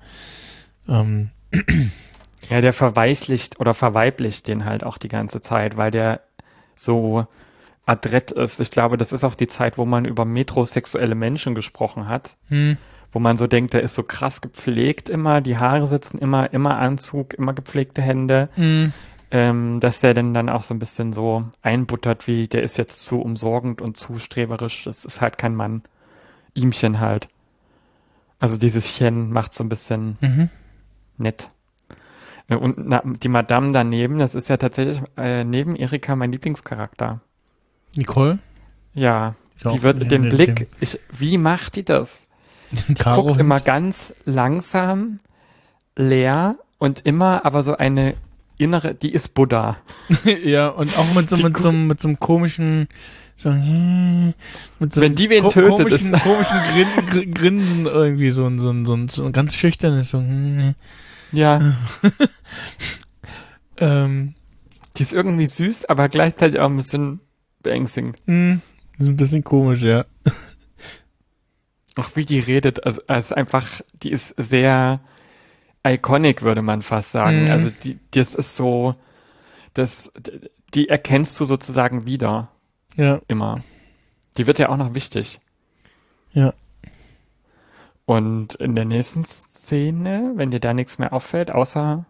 Ähm, Ja, der verweichlicht oder verweiblicht den halt auch die ganze Zeit, weil der so adrett ist. Ich glaube, das ist auch die Zeit, wo man über metrosexuelle Menschen gesprochen hat, hm, wo man so denkt, der ist so krass gepflegt immer, die Haare sitzen immer, immer Anzug, immer gepflegte Hände, hm, ähm, dass der dann dann auch so ein bisschen so einbuttert, wie der ist jetzt zu umsorgend und zu streberisch. Das ist halt kein Mann. Ihmchen halt. Also dieses Chen macht so ein bisschen mhm. nett. Äh, Und na, die Madame daneben, das ist ja tatsächlich äh, neben Erika mein Lieblingscharakter. Nicole? Ja, Ja, die wird mit den dem- Blick, ich, wie macht die das? [laughs] Die Karo Guckt immer ganz langsam, leer und immer aber so eine innere, die ist Buddha. [laughs] ja, und auch mit so, Die mit so, mit so einem komischen, so, mit so Wenn einem die wen ko- tötet, komischen, ist- [laughs] komischen Grin, Grin, Grinsen irgendwie, so ein, so ein, so ein, so ein ganz schüchternes, so, Ja, ähm, die ist irgendwie süß, aber gleichzeitig auch ein bisschen beängstigend. hm, ist ein bisschen komisch, ja. Auch wie die redet, also, also einfach, die ist sehr iconic, würde man fast sagen. Mhm. Also die, das ist so, das, die erkennst du sozusagen wieder Ja, immer. Die wird ja auch noch wichtig. ja. Und in der nächsten Szene, wenn dir da nichts mehr auffällt, außer,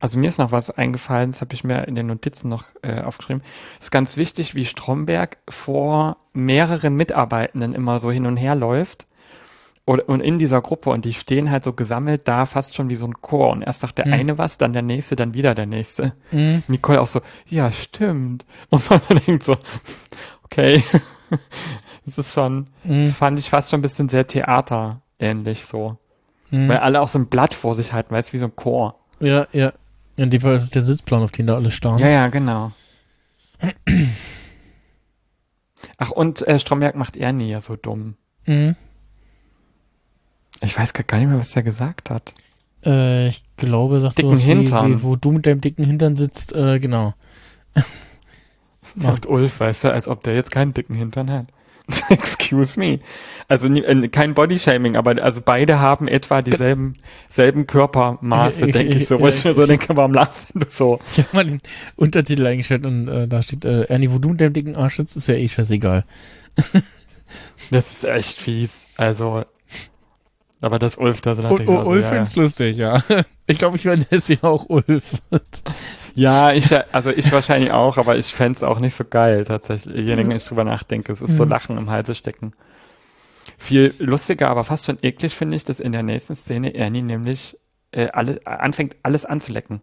also mir ist noch was eingefallen, das habe ich mir in den Notizen noch äh, aufgeschrieben, ist ganz wichtig, wie Stromberg vor mehreren Mitarbeitenden immer so hin und her läuft und, und in dieser Gruppe und die stehen halt so gesammelt da fast schon wie so ein Chor und erst sagt der Mhm. eine was, dann der nächste, dann wieder der nächste. Mhm. Nicole auch so, ja, stimmt. [laughs] Und man so denkt so, okay, [laughs] das ist schon, das Mhm. fand ich fast schon ein bisschen sehr theaterähnlich so. Mhm. Weil alle auch so ein Blatt vor sich halten, weißt du, wie so ein Chor. Ja, ja. In dem Fall ist es der Sitzplan, auf den da alle starren. Ja, ja, genau. Ach, und äh, Stromberg macht Ernie ja so dumm. Mhm. Ich weiß gar nicht mehr, was er gesagt hat. Äh, ich glaube, sagt Dicken sowas wie, Hintern. Wie, wo du mit deinem dicken Hintern sitzt, äh, genau. [laughs] Macht Ulf, weißt du, als ob der jetzt keinen dicken Hintern hat. [laughs] Excuse me. Also äh, kein Bodyshaming, aber also beide haben etwa dieselben selben Körpermaße, Ich- denke ich, ich- so, wo ich mir so denke, warum lachst du so? Ich habe mal den Untertitel eingestellt und äh, da steht, äh, Ernie, wo du mit deinem dicken Arsch sitzt, ist ja eh scheißegal. [laughs] Das ist echt fies. Also, aber das Ulf da so Ulf ja, ja. find's lustig, ja. Ich glaube, ich werde es ja auch Ulf. [laughs] ja, ich, also ich wahrscheinlich auch, aber ich fänd's auch nicht so geil, tatsächlich, je länger ich drüber nachdenke. Es ist so Mhm. Lachen im Halse stecken. Viel lustiger, aber fast schon eklig finde ich, dass in der nächsten Szene Ernie nämlich äh, alle, anfängt, alles anzulecken.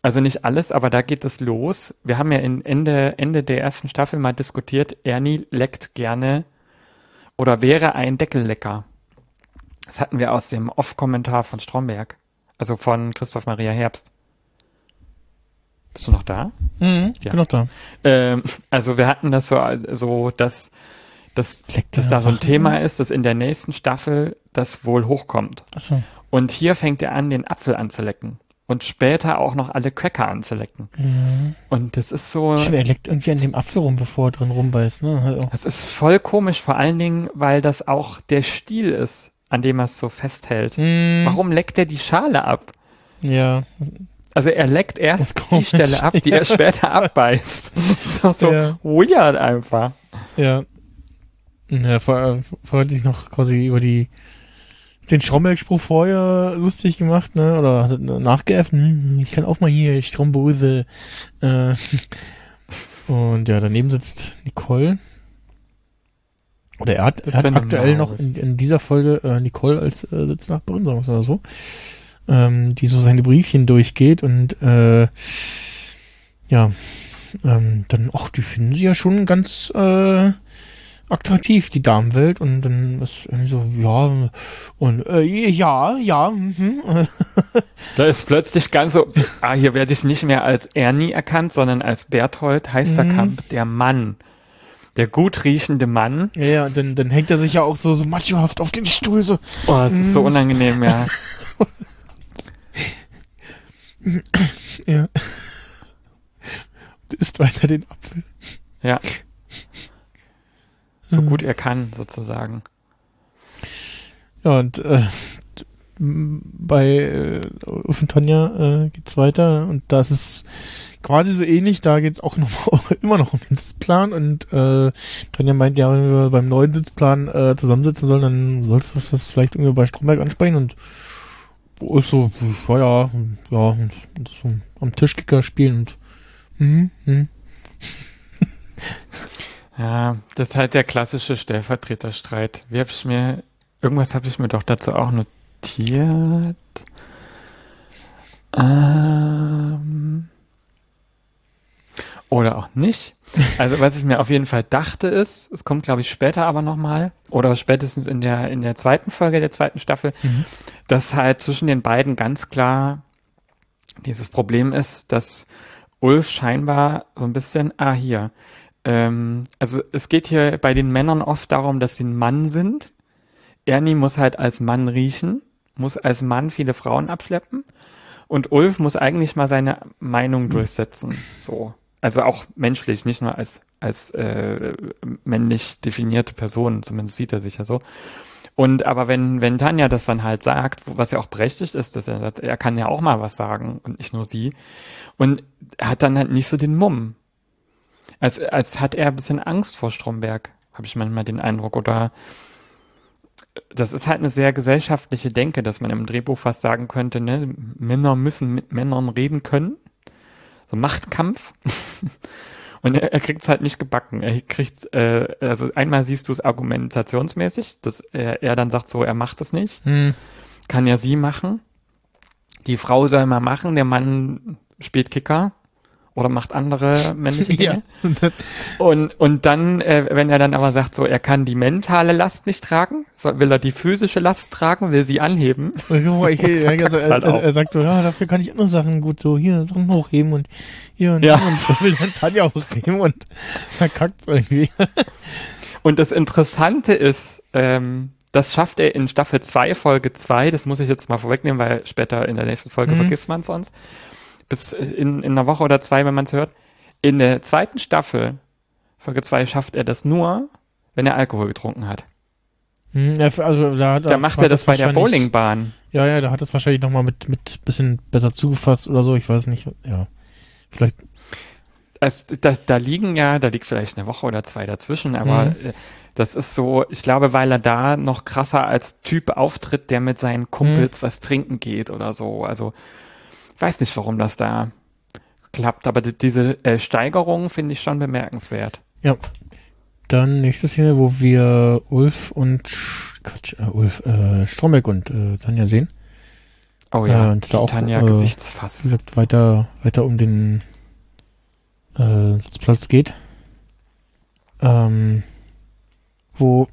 Also nicht alles, aber da geht es los. Wir haben ja in Ende, Ende der ersten Staffel mal diskutiert, Ernie leckt gerne oder wäre ein Deckellecker. Das hatten wir aus dem Off-Kommentar von Stromberg. Also von Christoph Maria Herbst. Bist du noch da? Mhm, ich Ja. bin noch da. Ähm, also wir hatten das so, so dass, dass, Leckt dass da so ein Sachen Thema an? ist, dass in der nächsten Staffel das wohl hochkommt. Achso. Und hier fängt er an, den Apfel anzulecken. Und später auch noch alle Cracker anzulecken. Mhm. Und das ist so, Stimmt, er leckt irgendwie an dem Apfel rum, bevor er drin rumbeißt, ne? Auch. das ist voll komisch, vor allen Dingen, weil das auch der Stiel ist, an dem er es so festhält. Mhm. Warum leckt er die Schale ab? Ja. Also er leckt erst die. Stelle ab, die er [laughs] später abbeißt. [laughs] Doch so Ja. weird einfach. Ja. Ja, vor, vor hat sich noch quasi über die den Stromberg-Spruch vorher lustig gemacht, ne? Oder hat nachgeäfft, hm, ich kann auch mal hier Strombose. Äh, [laughs] und ja, daneben sitzt Nicole. Oder er hat, er hat aktuell noch in, in dieser Folge äh, Nicole als äh, Sitznachbarin, sagen wir es mal so, ähm, die so seine Briefchen durchgeht und äh, ja, ähm, dann, ach, die finden sie ja schon ganz äh, attraktiv, die Damenwelt. Und dann ist irgendwie so, ja, und äh, ja, ja, mhm, äh, [laughs] Da ist plötzlich ganz so, ah, hier werde ich nicht mehr als Ernie erkannt, sondern als Berthold Heisterkamp, der Mann. Der gut riechende Mann. ja, ja, und dann, dann hängt er sich ja auch so, so machohaft auf den Stuhl, so, Oh, es ist so unangenehm, ja. [laughs] ja. Und isst weiter den Apfel. Ja. So gut er kann, sozusagen. Ja, und äh, bei äh, Tanja äh, geht's weiter und das ist quasi so ähnlich, da geht's auch noch [laughs] immer noch um den Sitzplan und äh, Tanja meint, ja, wenn wir beim neuen Sitzplan äh, zusammensitzen sollen, dann sollst du das vielleicht irgendwie bei Stromberg ansprechen und Ulf so, ja, ja, ja, und, und so am Tischkicker spielen und hm, hm. [laughs] Ja, das ist halt der klassische Stellvertreterstreit. Wie hab ich mir, irgendwas habe ich mir doch dazu auch notiert. Ähm, oder auch nicht. Also was ich mir auf jeden Fall dachte ist, es kommt glaube ich später aber nochmal, oder spätestens in der, in der zweiten Folge der zweiten Staffel, Mhm. dass halt zwischen den beiden ganz klar dieses Problem ist, dass Ulf scheinbar so ein bisschen, ah hier, ähm, also es geht hier bei den Männern oft darum, dass sie ein Mann sind. Ernie muss halt als Mann riechen, muss als Mann viele Frauen abschleppen und Ulf muss eigentlich mal seine Meinung durchsetzen. So. Also auch menschlich, nicht nur als, als äh, männlich definierte Person, zumindest sieht er sich ja so. Und aber wenn, wenn Tanja das dann halt sagt, was ja auch berechtigt ist, dass er er kann ja auch mal was sagen und nicht nur sie. Und hat dann halt nicht so den Mumm. Als, als hat er ein bisschen Angst vor Stromberg, habe ich manchmal den Eindruck. Oder das ist halt eine sehr gesellschaftliche Denke, dass man im Drehbuch fast sagen könnte, ne, Männer müssen mit Männern reden können. So Machtkampf. [laughs] Und er, er kriegt es halt nicht gebacken. Er kriegt, äh, also einmal siehst du es argumentationsmäßig, dass er, er dann sagt so, er macht es nicht. Hm. Kann ja sie machen. Die Frau soll mal machen, der Mann spielt Kicker oder macht andere [laughs] männliche Dinge. Ja. Und dann, Und, dann, äh, wenn er dann aber sagt, so, er kann die mentale Last nicht tragen, so, will er die physische Last tragen, will sie anheben. ich, ich, verkackt's also, er, halt er, er sagt so, ja, dafür kann ich andere Sachen gut so hier Sachen hochheben und hier und Ja. und so will dann Tanja hochheben und verkackt irgendwie. [laughs] Und das Interessante ist, ähm, das schafft er in Staffel 2, Folge 2, das muss ich jetzt mal vorwegnehmen, weil später in der nächsten Folge Mhm. vergisst man es sonst. Bis in, in einer Woche oder zwei, wenn man es hört. In der zweiten Staffel, Folge 2, schafft er das nur, wenn er Alkohol getrunken hat. Hm, also da, hat Da macht er das bei der Bowlingbahn. Ja, ja, da hat es wahrscheinlich nochmal mit, mit bisschen besser zugefasst oder so, ich weiß nicht. Ja. Vielleicht, Es, da, da liegen ja, da liegt vielleicht eine Woche oder zwei dazwischen, aber Mhm. äh, das ist so, ich glaube, weil er da noch krasser als Typ auftritt, der mit seinen Kumpels was trinken geht oder so. Also, weiß nicht, warum das da klappt, aber die, diese äh, Steigerung finde ich schon bemerkenswert. ja. Dann nächste Szene, wo wir Ulf und Sch- Quatsch, äh, Ulf, äh, Stromberg und äh, Tanja sehen. Oh Ja, ja, und da auch, Tanja äh, Gesichtsfass. gesagt, weiter, weiter um den äh, Sitzplatz geht. Ähm, wo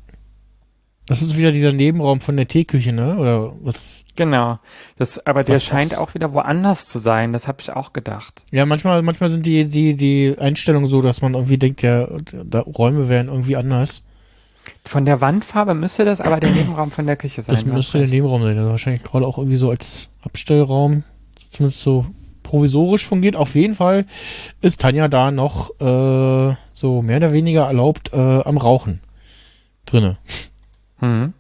das ist wieder dieser Nebenraum von der Teeküche, ne? Oder was? Genau. Das, aber der Was- scheint was- auch wieder woanders zu sein. Das habe ich auch gedacht. Ja, manchmal, manchmal sind die, die, die Einstellungen so, dass man irgendwie denkt, ja, da Räume wären irgendwie anders. Von der Wandfarbe müsste das aber der Nebenraum von der Küche sein. Das hast müsste der. Nebenraum sein. Also wahrscheinlich gerade auch irgendwie so als Abstellraum, zumindest so provisorisch fungiert. Auf jeden Fall ist Tanja da noch äh, so mehr oder weniger erlaubt äh, am Rauchen drinne. Mhm.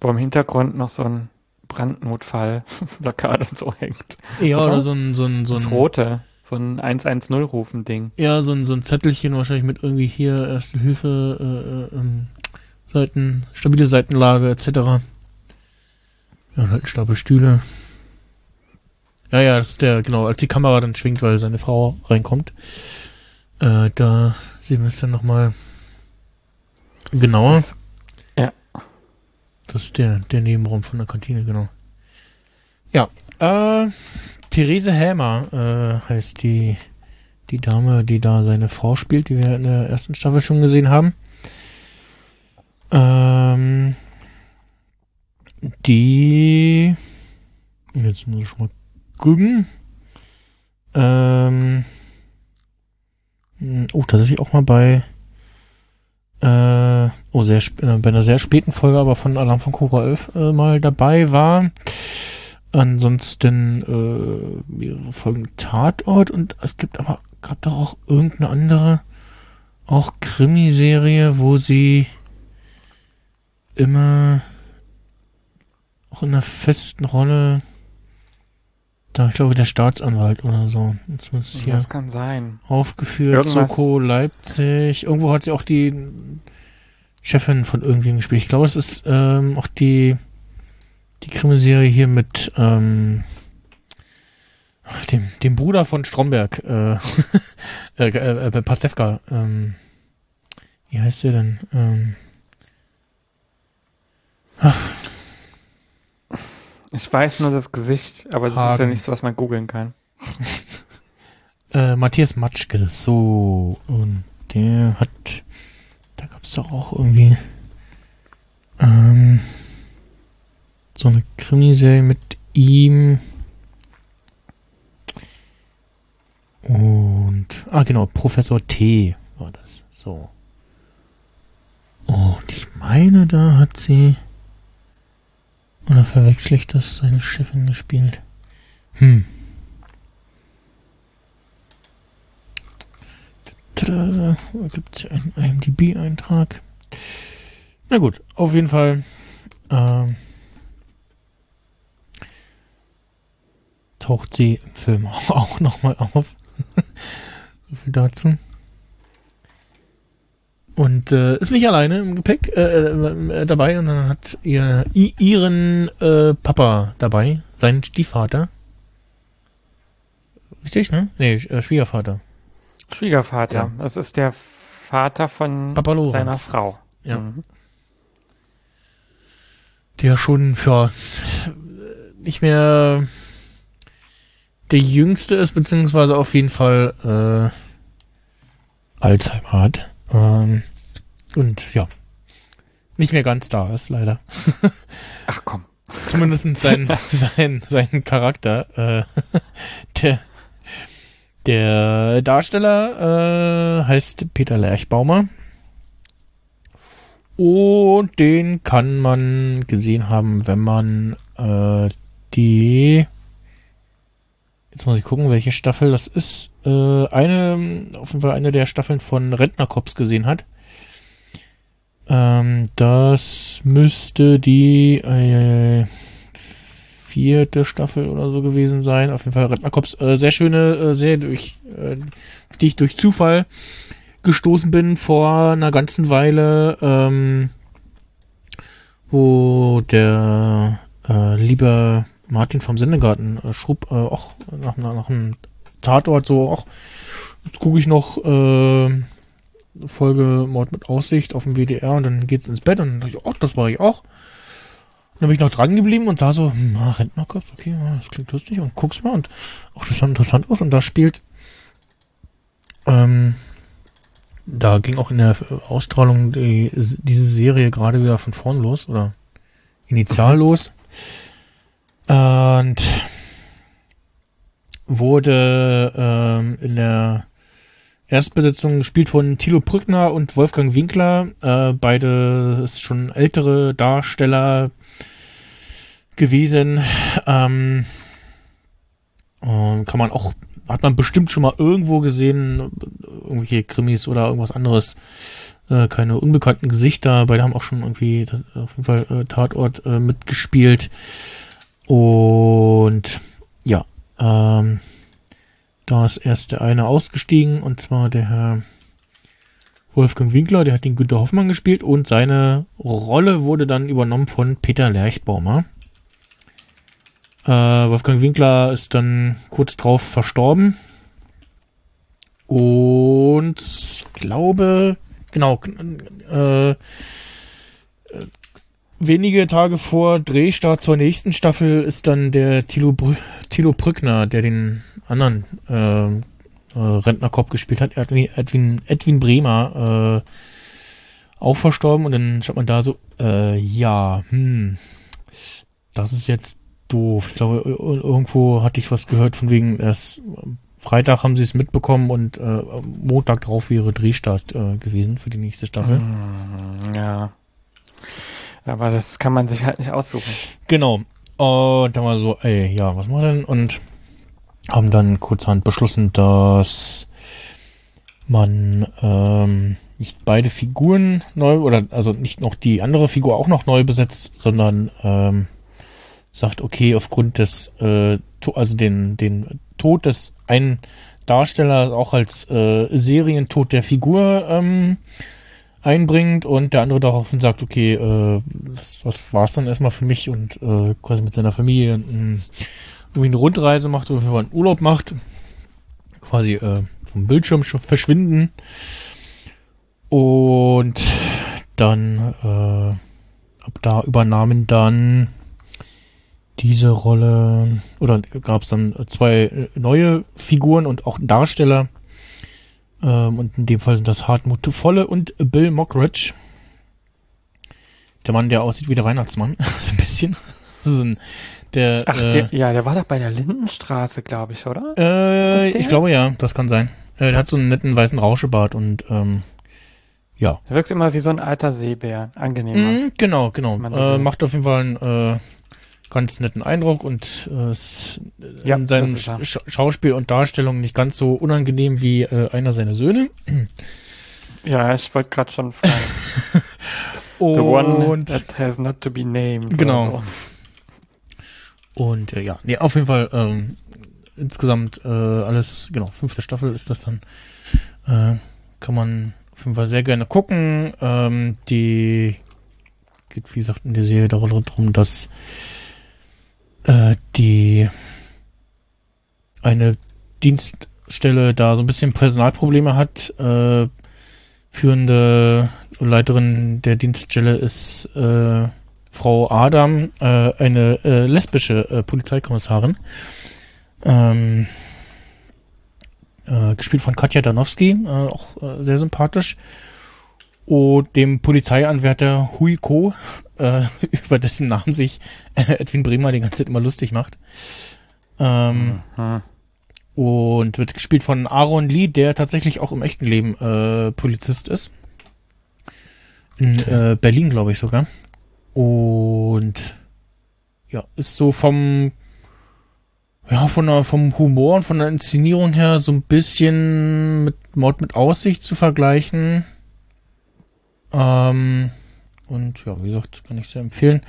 Wo im Hintergrund noch so ein Brandnotfall-Plakat [laughs] und so hängt. Ja, Oder? oder so ein, so ein, so Das ein rote. So ein 110-Rufen-Ding. Ja, so ein, so ein Zettelchen wahrscheinlich mit irgendwie hier Erste Hilfe, äh, äh, ähm, Seiten, stabile Seitenlage etc. Ja, und halt ein Stapel Stühle. Ja, ja, das ist der, genau, als die Kamera dann schwingt, weil seine Frau reinkommt. Äh, da sehen wir es dann nochmal genauer. Das, Das, ist der, der Nebenraum von der Kantine, genau. Ja, äh, Therese Hämer äh, heißt die, die Dame, die da seine Frau spielt, die wir in der ersten Staffel schon gesehen haben. Ähm, die, jetzt muss ich mal gucken. Ähm, oh, tatsächlich auch mal bei, äh, oh, sehr, äh, bei einer sehr späten Folge, aber von Alarm von Cobra 11 äh, mal dabei war. Ansonsten äh, mehrere Folgen Tatort und es gibt aber, gab doch auch irgendeine andere, auch Krimiserie, wo sie immer auch in einer festen Rolle, da ich glaube der Staatsanwalt oder so, jetzt muss es hier das kann sein. aufgeführt, Irgendwas- Soko Leipzig, irgendwo hat sie auch die Chefin von irgendwem gespielt. Ich glaube, es ist ähm, auch die die Krimiserie hier mit ähm, dem, dem Bruder von Stromberg, [laughs] äh, äh, äh, äh, Pastewka, ähm, wie heißt der denn? Ähm, Ich weiß nur das Gesicht, aber das ist ja Hagen. nicht so, was man googeln kann. [laughs] äh, Matthias Matschke, so, und der hat, da gab es doch auch irgendwie, ähm, so eine Krimiserie mit ihm und, ah genau, Professor T war das, so. Und ich meine, da hat sie, oder verwechsel ich das, seine Chefin gespielt? Hm. Tada, da gibt es einen IMDb-Eintrag. Na gut, auf jeden Fall. Ähm, taucht sie im Film [laughs] auch nochmal auf. so viel dazu. Und äh, ist nicht alleine im Gepäck äh, äh, dabei, sondern hat ihr, ihren äh, Papa dabei, seinen Stiefvater. Richtig, ne? Nee, äh, Schwiegervater. Schwiegervater. Ja. Das ist der Vater von seiner Frau. Ja. Mhm. der schon für nicht mehr der Jüngste ist, beziehungsweise auf jeden Fall äh, Alzheimer hat. Ähm, und ja, nicht mehr ganz da ist, leider. [laughs] Ach komm. Zumindest sein, [laughs] sein, sein Charakter. Äh, [laughs] der, der Darsteller äh, heißt Peter Lerchbaumer. Und den kann man gesehen haben, wenn man äh, die Jetzt muss ich gucken, welche Staffel das ist. Äh, eine, auf jeden Fall eine der Staffeln von Rentnerkops gesehen hat. Ähm, das müsste die äh, vierte Staffel oder so gewesen sein. Auf jeden Fall Rentnerkops. Äh, sehr schöne äh, Serie, durch, äh, die ich durch Zufall gestoßen bin vor einer ganzen Weile, ähm, wo der äh, liebe Martin vom Sendegarten äh, schrub äh, auch nach, nach, nach einem Tatort so, auch jetzt gucke ich noch äh, Folge Mord mit Aussicht auf dem WDR und dann geht's ins Bett und dann dachte ich, oh, das war ich auch. Und dann bin ich noch dran geblieben und sah so, hm, ah, Rentnerkopf, okay, ja, das klingt lustig und guck's mal und auch das sah interessant aus und da spielt ähm, da ging auch in der Ausstrahlung die, diese Serie gerade wieder von vorn los oder initial los. Und wurde ähm, in der Erstbesetzung gespielt von Thilo Brückner und Wolfgang Winkler. Äh, beide ist schon ältere Darsteller gewesen. Ähm, kann man auch, hat man bestimmt schon mal irgendwo gesehen, irgendwelche Krimis oder irgendwas anderes. Äh, keine unbekannten Gesichter. Beide haben auch schon irgendwie das, auf jeden Fall äh, Tatort äh, mitgespielt. Und ähm, da ist erst der eine ausgestiegen, und zwar der Herr Wolfgang Winkler, der hat den Günter Hoffmann gespielt und seine Rolle wurde dann übernommen von Peter Lerchbaumer. Äh, Wolfgang Winkler ist dann kurz drauf verstorben. Und glaube, genau, äh, wenige Tage vor Drehstart zur nächsten Staffel ist dann der Thilo, Brü Thilo Brückner, der den anderen äh, äh, Rentnerkopf gespielt hat, Edwin, Edwin, Edwin Bremer, äh, auch verstorben und dann schaut man da so, äh, ja, hm, das ist jetzt doof. Ich glaube, ir- irgendwo hatte ich was gehört von wegen, erst Freitag haben sie es mitbekommen und äh, Montag drauf wäre Drehstart äh, gewesen für die nächste Staffel. Ja. Aber das kann man sich halt nicht aussuchen. Genau. Und dann war so, ey, ja, was machen wir denn? Und haben dann kurzhand beschlossen, dass man ähm, nicht beide Figuren neu oder also nicht noch die andere Figur auch noch neu besetzt, sondern ähm, sagt, okay, aufgrund des äh, also den den Tod des einen Darstellers auch als äh, Serientod der Figur ähm, einbringt und der andere daraufhin sagt, okay, äh, das, das war's dann erstmal für mich und äh, quasi mit seiner Familie mh, irgendwie eine Rundreise macht oder einen Urlaub macht, quasi äh, vom Bildschirm verschwinden. Und dann äh, ab da übernahmen dann diese Rolle oder gab es dann zwei neue Figuren und auch Darsteller ähm, und in dem Fall sind das Hartmut Volle und Bill Mockridge. Der Mann, der aussieht wie der Weihnachtsmann. [laughs] so ein bisschen. So ein, der, Ach, äh, der, ja, der war doch bei der Lindenstraße, glaube ich, oder? äh, ich glaube ja, das kann sein. Äh, der hat so einen netten weißen Rauschebart und ähm, ja. Der wirkt immer wie so ein alter Seebär. Angenehmer. Mhm, genau, genau. so Äh, macht auf jeden Fall einen äh, ganz netten Eindruck und äh, Ja, in seinem. Sch Schauspiel und Darstellung nicht ganz so unangenehm wie äh, einer seiner Söhne. Ja, ich wollte gerade schon fragen. [laughs] The one Und that has not to be named. Genau. So. Und äh, ja, nee, auf jeden Fall ähm, insgesamt äh, alles, genau, fünfte Staffel ist das dann. Äh, kann man auf jeden Fall sehr gerne gucken. Ähm, die geht, wie gesagt, in der Serie darum, dass äh, die eine Dienststelle da so ein bisschen Personalprobleme hat. Äh, führende Leiterin der Dienststelle ist äh, Frau Adam, äh, eine äh, lesbische äh, Polizeikommissarin. Ähm, äh, gespielt von Katja Danowski, auch sehr sympathisch. Und dem Polizeianwärter Hui Ko, äh, [laughs] über dessen Namen sich äh, Edwin Bremer die ganze Zeit immer lustig macht. Ähm, Hm. und wird gespielt von Aaron Lee, der tatsächlich auch im echten Leben äh, Polizist ist. In äh, Berlin, glaube ich sogar. Und ja, ist so vom ja, von der, vom Humor und von der Inszenierung her so ein bisschen mit Mord mit Aussicht zu vergleichen. Ähm, und ja, wie gesagt, kann ich sehr empfehlen.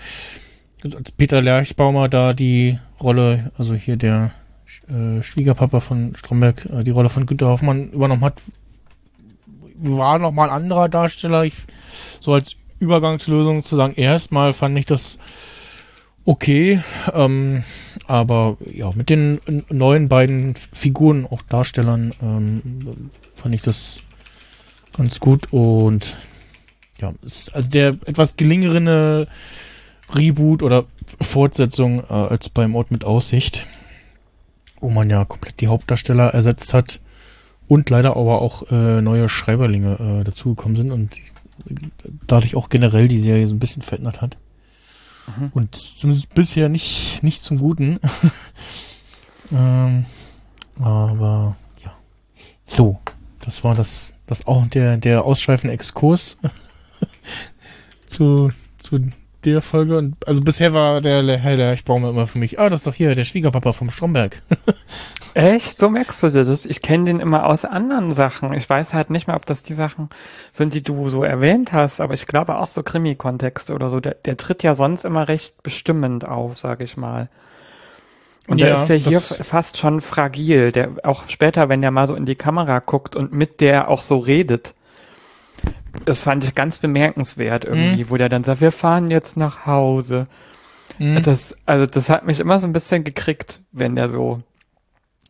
Als Peter Lerchbaumer da die Rolle, also hier der äh, Schwiegerpapa von Stromberg, äh, die Rolle von Günter Hoffmann übernommen hat, war noch mal ein anderer Darsteller. Ich, so als Übergangslösung zu sagen, erstmal fand ich das okay, ähm, aber ja, mit den neuen beiden Figuren, auch Darstellern, ähm, fand ich das ganz gut und ja, ist also der etwas gelingere Reboot oder Fortsetzung äh, als beim Ort mit Aussicht, wo man ja komplett die Hauptdarsteller ersetzt hat und leider aber auch äh, neue Schreiberlinge äh, dazugekommen sind und dadurch auch generell die Serie so ein bisschen verändert hat. Und zumindest bisher nicht, nicht zum Guten. [laughs] ähm, aber ja. So, das war das, das auch der, der ausschweifende Exkurs [laughs] zu, zu der Folge. Und also bisher war der Herr der Eichbaumer immer für mich, ah, das ist doch hier der Schwiegerpapa vom Stromberg. [laughs] Echt? So merkst du dir das? Ich kenne den immer aus anderen Sachen. Ich weiß halt nicht mehr, ob das die Sachen sind, die du so erwähnt hast, aber ich glaube auch so Krimi-Kontexte oder so. Der, der tritt ja sonst immer recht bestimmend auf, sag ich mal. Und Ja, der ist ja hier fast schon fragil. Der auch später, wenn der mal so in die Kamera guckt und mit der auch so redet. Das fand ich ganz bemerkenswert irgendwie, wo der dann sagt, wir fahren jetzt nach Hause. Hm? Das, also das hat mich immer so ein bisschen gekriegt, wenn der so,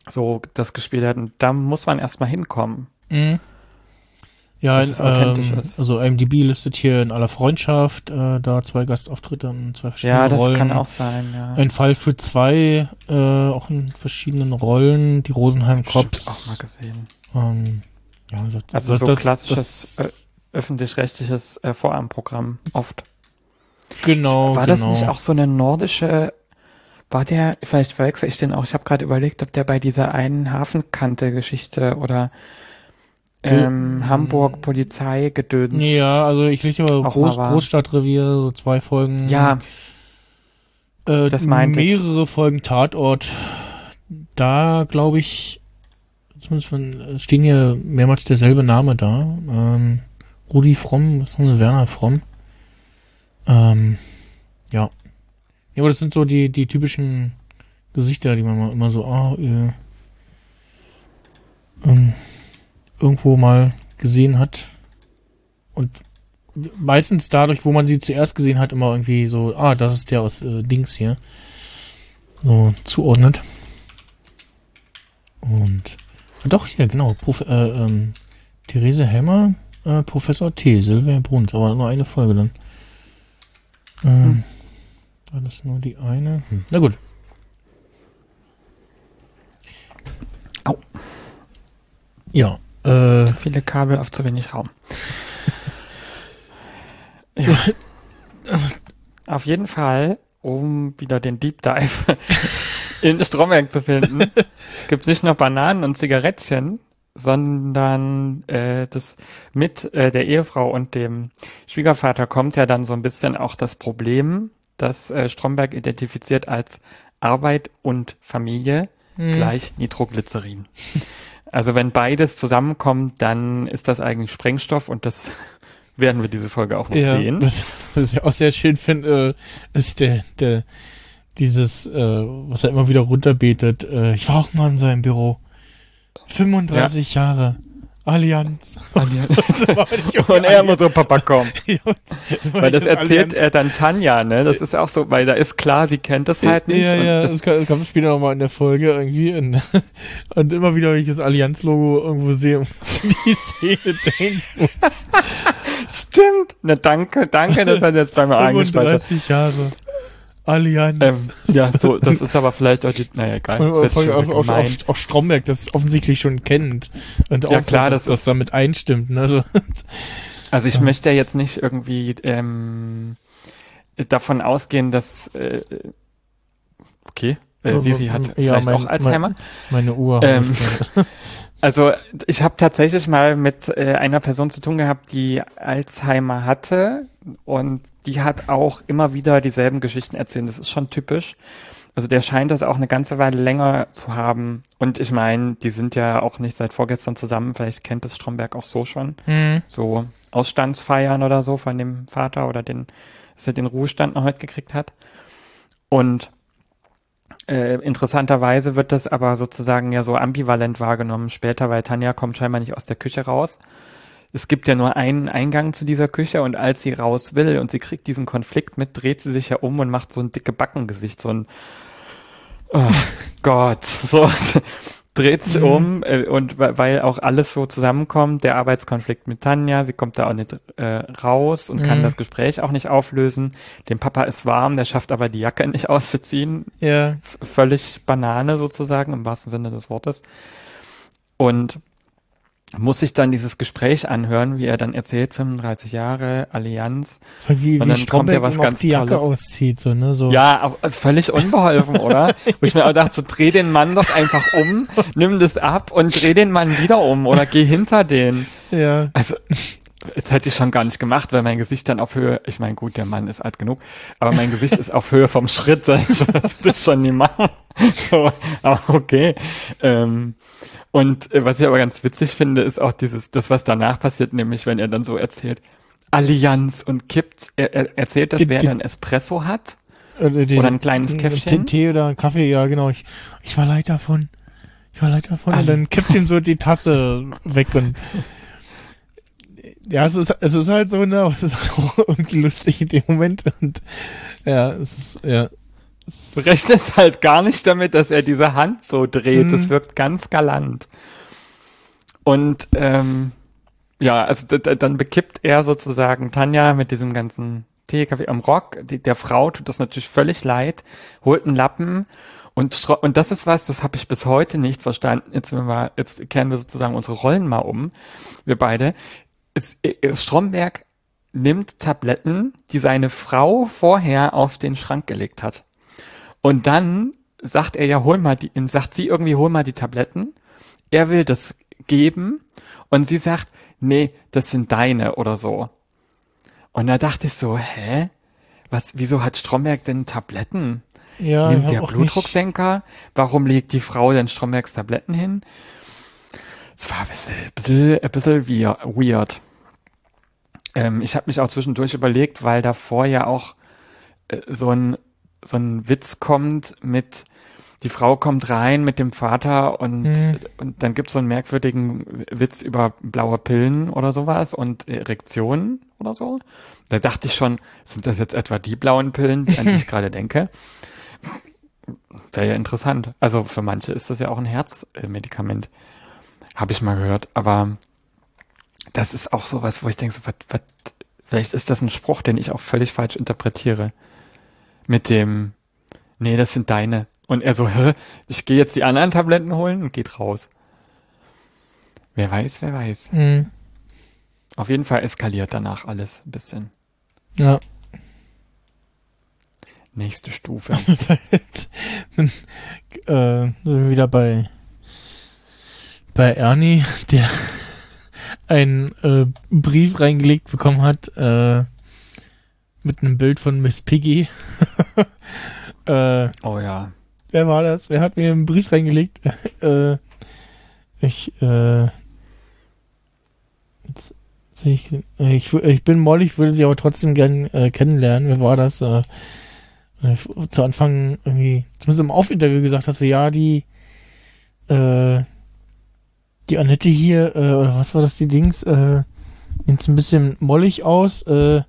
so das gespielt hat. Und da muss man erstmal hinkommen. Mhm. Ja, Dass es authentisch ähm, ist. also IMDb listet hier in aller Freundschaft äh, da zwei Gastauftritte in zwei verschiedenen Ja, das Rollen. kann auch sein, ja. Ein Fall für zwei, äh, auch in verschiedenen Rollen. Die Rosenheim Cops. auch mal gesehen. Ähm, ja, also, Also das- so das- klassisches das- äh, öffentlich-rechtliches äh, Vorabendprogramm oft. genau. War genau. das nicht auch so eine nordische, war der, vielleicht verwechsel ich den auch, ich habe gerade überlegt, ob der bei dieser einen Hafenkante-Geschichte oder ähm, Hamburg Polizeigedöns. Ja, also ich lese Auch Groß. Großstadtrevier, so zwei Folgen. Ja, äh, das meinte ich. mehrere Folgen Tatort. Da glaube ich, zumindest von, es stehen hier mehrmals derselbe Name da. Ähm, Rudi Fromm, Werner Fromm? Ähm, ja. Ja, aber das sind so die, die typischen Gesichter, die man mal immer so, ah, äh, ähm, irgendwo mal gesehen hat. Und meistens dadurch, wo man sie zuerst gesehen hat, immer irgendwie so, ah, das ist der aus äh, Dings hier. So zuordnet. Und doch, hier, genau, Prof, äh, ähm, Therese Hemmer, äh, Professor T, Silvia Bruns, aber nur eine Folge dann. Ähm, War das nur die eine? Hm. Na gut. Au. Ja, äh, zu viele Kabel auf zu wenig Raum. [laughs] ja. auf jeden Fall, um wieder den Deep Dive in Stromberg zu finden, [laughs] gibt es nicht nur Bananen und Zigarettchen, sondern äh, das mit äh, der Ehefrau und dem Schwiegervater kommt ja dann so ein bisschen auch das Problem, das äh, Stromberg identifiziert als Arbeit und Familie gleich Nitroglycerin. Also wenn beides zusammenkommt, dann ist das eigentlich Sprengstoff und das [laughs] werden wir diese Folge auch noch ja, sehen. Was, was ich auch sehr schön finde, äh, ist der, der, dieses, äh, was er immer wieder runterbetet. Äh, ich war auch mal in seinem Büro. 35 Jahre. Allianz. [laughs] Und er immer so, Papa, komm. [laughs] Ja, Weil das erzählt Allianz. er dann Tanja, ne? Das ist auch so, weil da ist klar, sie kennt das halt nicht. Ja, ja, das, das, kommt- später nochmal in der Folge irgendwie. Und, [laughs] und immer wieder, wenn ich das Allianz-Logo irgendwo sehe, muss ich die Szene denken. stimmt. Na, danke, danke, das hat jetzt bei mir eingespeichert. 35 Jahre. Allianz. Ähm, ja, so, das ist aber vielleicht auch die, naja, egal. Und Das wird auch, schon auch, auch, Stromberg das offensichtlich schon kennt. Und auch Ja, klar, so, dass das das damit einstimmt. Ne? Also, [laughs] Also ich möchte ja jetzt nicht irgendwie ähm, davon ausgehen, dass äh, okay, äh, Siri hat Ja, vielleicht mein- auch Alzheimer. meine Uhr. Ähm, Ähm, [laughs] Also ich habe tatsächlich mal mit äh, einer Person zu tun gehabt, die Alzheimer hatte und die hat auch immer wieder dieselben Geschichten erzählt. Das ist schon typisch. Also der scheint das auch eine ganze Weile länger zu haben. Und ich meine, die sind ja auch nicht seit vorgestern zusammen. Vielleicht kennt das Stromberg auch so schon. hm. So Ausstandsfeiern oder so von dem Vater oder den, dass er den Ruhestand noch mitgekriegt hat. Und äh, interessanterweise wird das aber sozusagen ja so ambivalent wahrgenommen später, weil Tanja kommt scheinbar nicht aus der Küche raus. Es gibt ja nur einen Eingang zu dieser Küche und als sie raus will und sie kriegt diesen Konflikt mit, dreht sie sich ja um und macht so ein dicke Backengesicht, so ein Oh [laughs] Gott, so [laughs] dreht sich um äh, und weil auch alles so zusammenkommt, der Arbeitskonflikt mit Tanja, sie kommt da auch nicht äh, raus und kann Mhm. das Gespräch auch nicht auflösen. Dem Papa ist warm, der schafft aber die Jacke nicht [laughs] auszuziehen, Ja, v- völlig Banane sozusagen, im wahrsten Sinne des Wortes. Und muss sich dann dieses Gespräch anhören, wie er dann erzählt, 35 Jahre, Allianz. wie, Und wie dann kommt ja was ganz die Jacke Tolles. auszieht, so, ne? So. Ja, auch äh, völlig unbeholfen, oder? [laughs] Wo ich mir auch dachte, so dreh den Mann doch einfach um, nimm das ab und dreh den Mann wieder um oder geh hinter den. ja. Also, jetzt hätte ich schon gar nicht gemacht, weil mein Gesicht dann auf Höhe, ich meine, gut, der Mann ist alt genug, aber mein Gesicht ist auf Höhe vom Schritt, das will ich schon nie machen. [laughs] So, aber okay. Ähm, und äh, was ich aber ganz witzig finde, ist auch dieses, das, was danach passiert, nämlich wenn er dann so erzählt, Allianz und kippt, er, er erzählt, dass wer dann Espresso hat. Oder, die, Oder ein kleines ein Käffchen? Tee oder Kaffee, ja, genau. Ich, ich war leid davon. Ich war leid davon. Und dann kippt ihm so die Tasse weg und [laughs] ja, es ist, es ist halt so, ne, aber es ist halt [laughs] auch irgendwie lustig in dem Moment und ja, es ist, ja, Du rechnest halt gar nicht damit, dass er diese Hand so dreht. Mhm. Das wirkt ganz galant. Und ähm, ja, also dann bekippt er sozusagen Tanja mit diesem ganzen Tee, Kaffee am Rock. Die, der Frau tut das natürlich völlig leid, holt einen Lappen und und das ist was, das habe ich bis heute nicht verstanden. Jetzt wenn wir jetzt kehren wir sozusagen unsere Rollen mal um, wir beide. Jetzt, äh, Stromberg nimmt Tabletten, die seine Frau vorher auf den Schrank gelegt hat. Und dann sagt er ja, hol mal die, sagt sie irgendwie, hol mal die Tabletten. Er will das geben und sie sagt, nee, das sind deine oder so. Und da dachte ich so, hä? Was, wieso hat Stromberg denn Tabletten? ja. Nimmt der Blutdrucksenker? Warum legt die Frau denn Strombergs Tabletten hin? Es war ein bisschen, bisschen, ein bisschen weird. Ähm, ich habe mich auch zwischendurch überlegt, weil davor ja auch äh, so ein so ein Witz kommt mit die Frau kommt rein mit dem Vater und, Mhm. und dann gibt's so einen merkwürdigen Witz über blaue Pillen oder sowas und Erektionen oder so. Da dachte ich schon, sind das jetzt etwa die blauen Pillen, an die ich [laughs] gerade denke? Wäre ja interessant. Also für manche ist das ja auch ein Herzmedikament. Habe ich mal gehört. Aber das ist auch sowas, wo ich denke, so, was, was, vielleicht ist das ein Spruch, den ich auch völlig falsch interpretiere. Mit dem, nee, das sind deine. Und er so, hä? Ich gehe jetzt die anderen Tabletten holen und geht raus. Wer weiß, wer weiß. Mhm. Auf jeden Fall eskaliert danach alles ein bisschen. Ja. Nächste Stufe. [laughs] Äh, wieder bei bei Ernie, der einen äh, Brief reingelegt bekommen hat äh, mit einem Bild von Miss Piggy. [laughs] äh, Oh ja. wer war das? Wer hat mir einen Brief reingelegt? [laughs] äh, ich äh, jetzt, jetzt Ich, ich, ich bin Molly, ich würde sie aber trotzdem gern äh, kennenlernen. Wer war das? Äh, äh, zu Anfang irgendwie, zumindest im Aufinterview gesagt hast du, ja, die, äh, die Annette hier, äh, oder was war das, die Dings, äh, nimmt ein bisschen mollig aus, äh,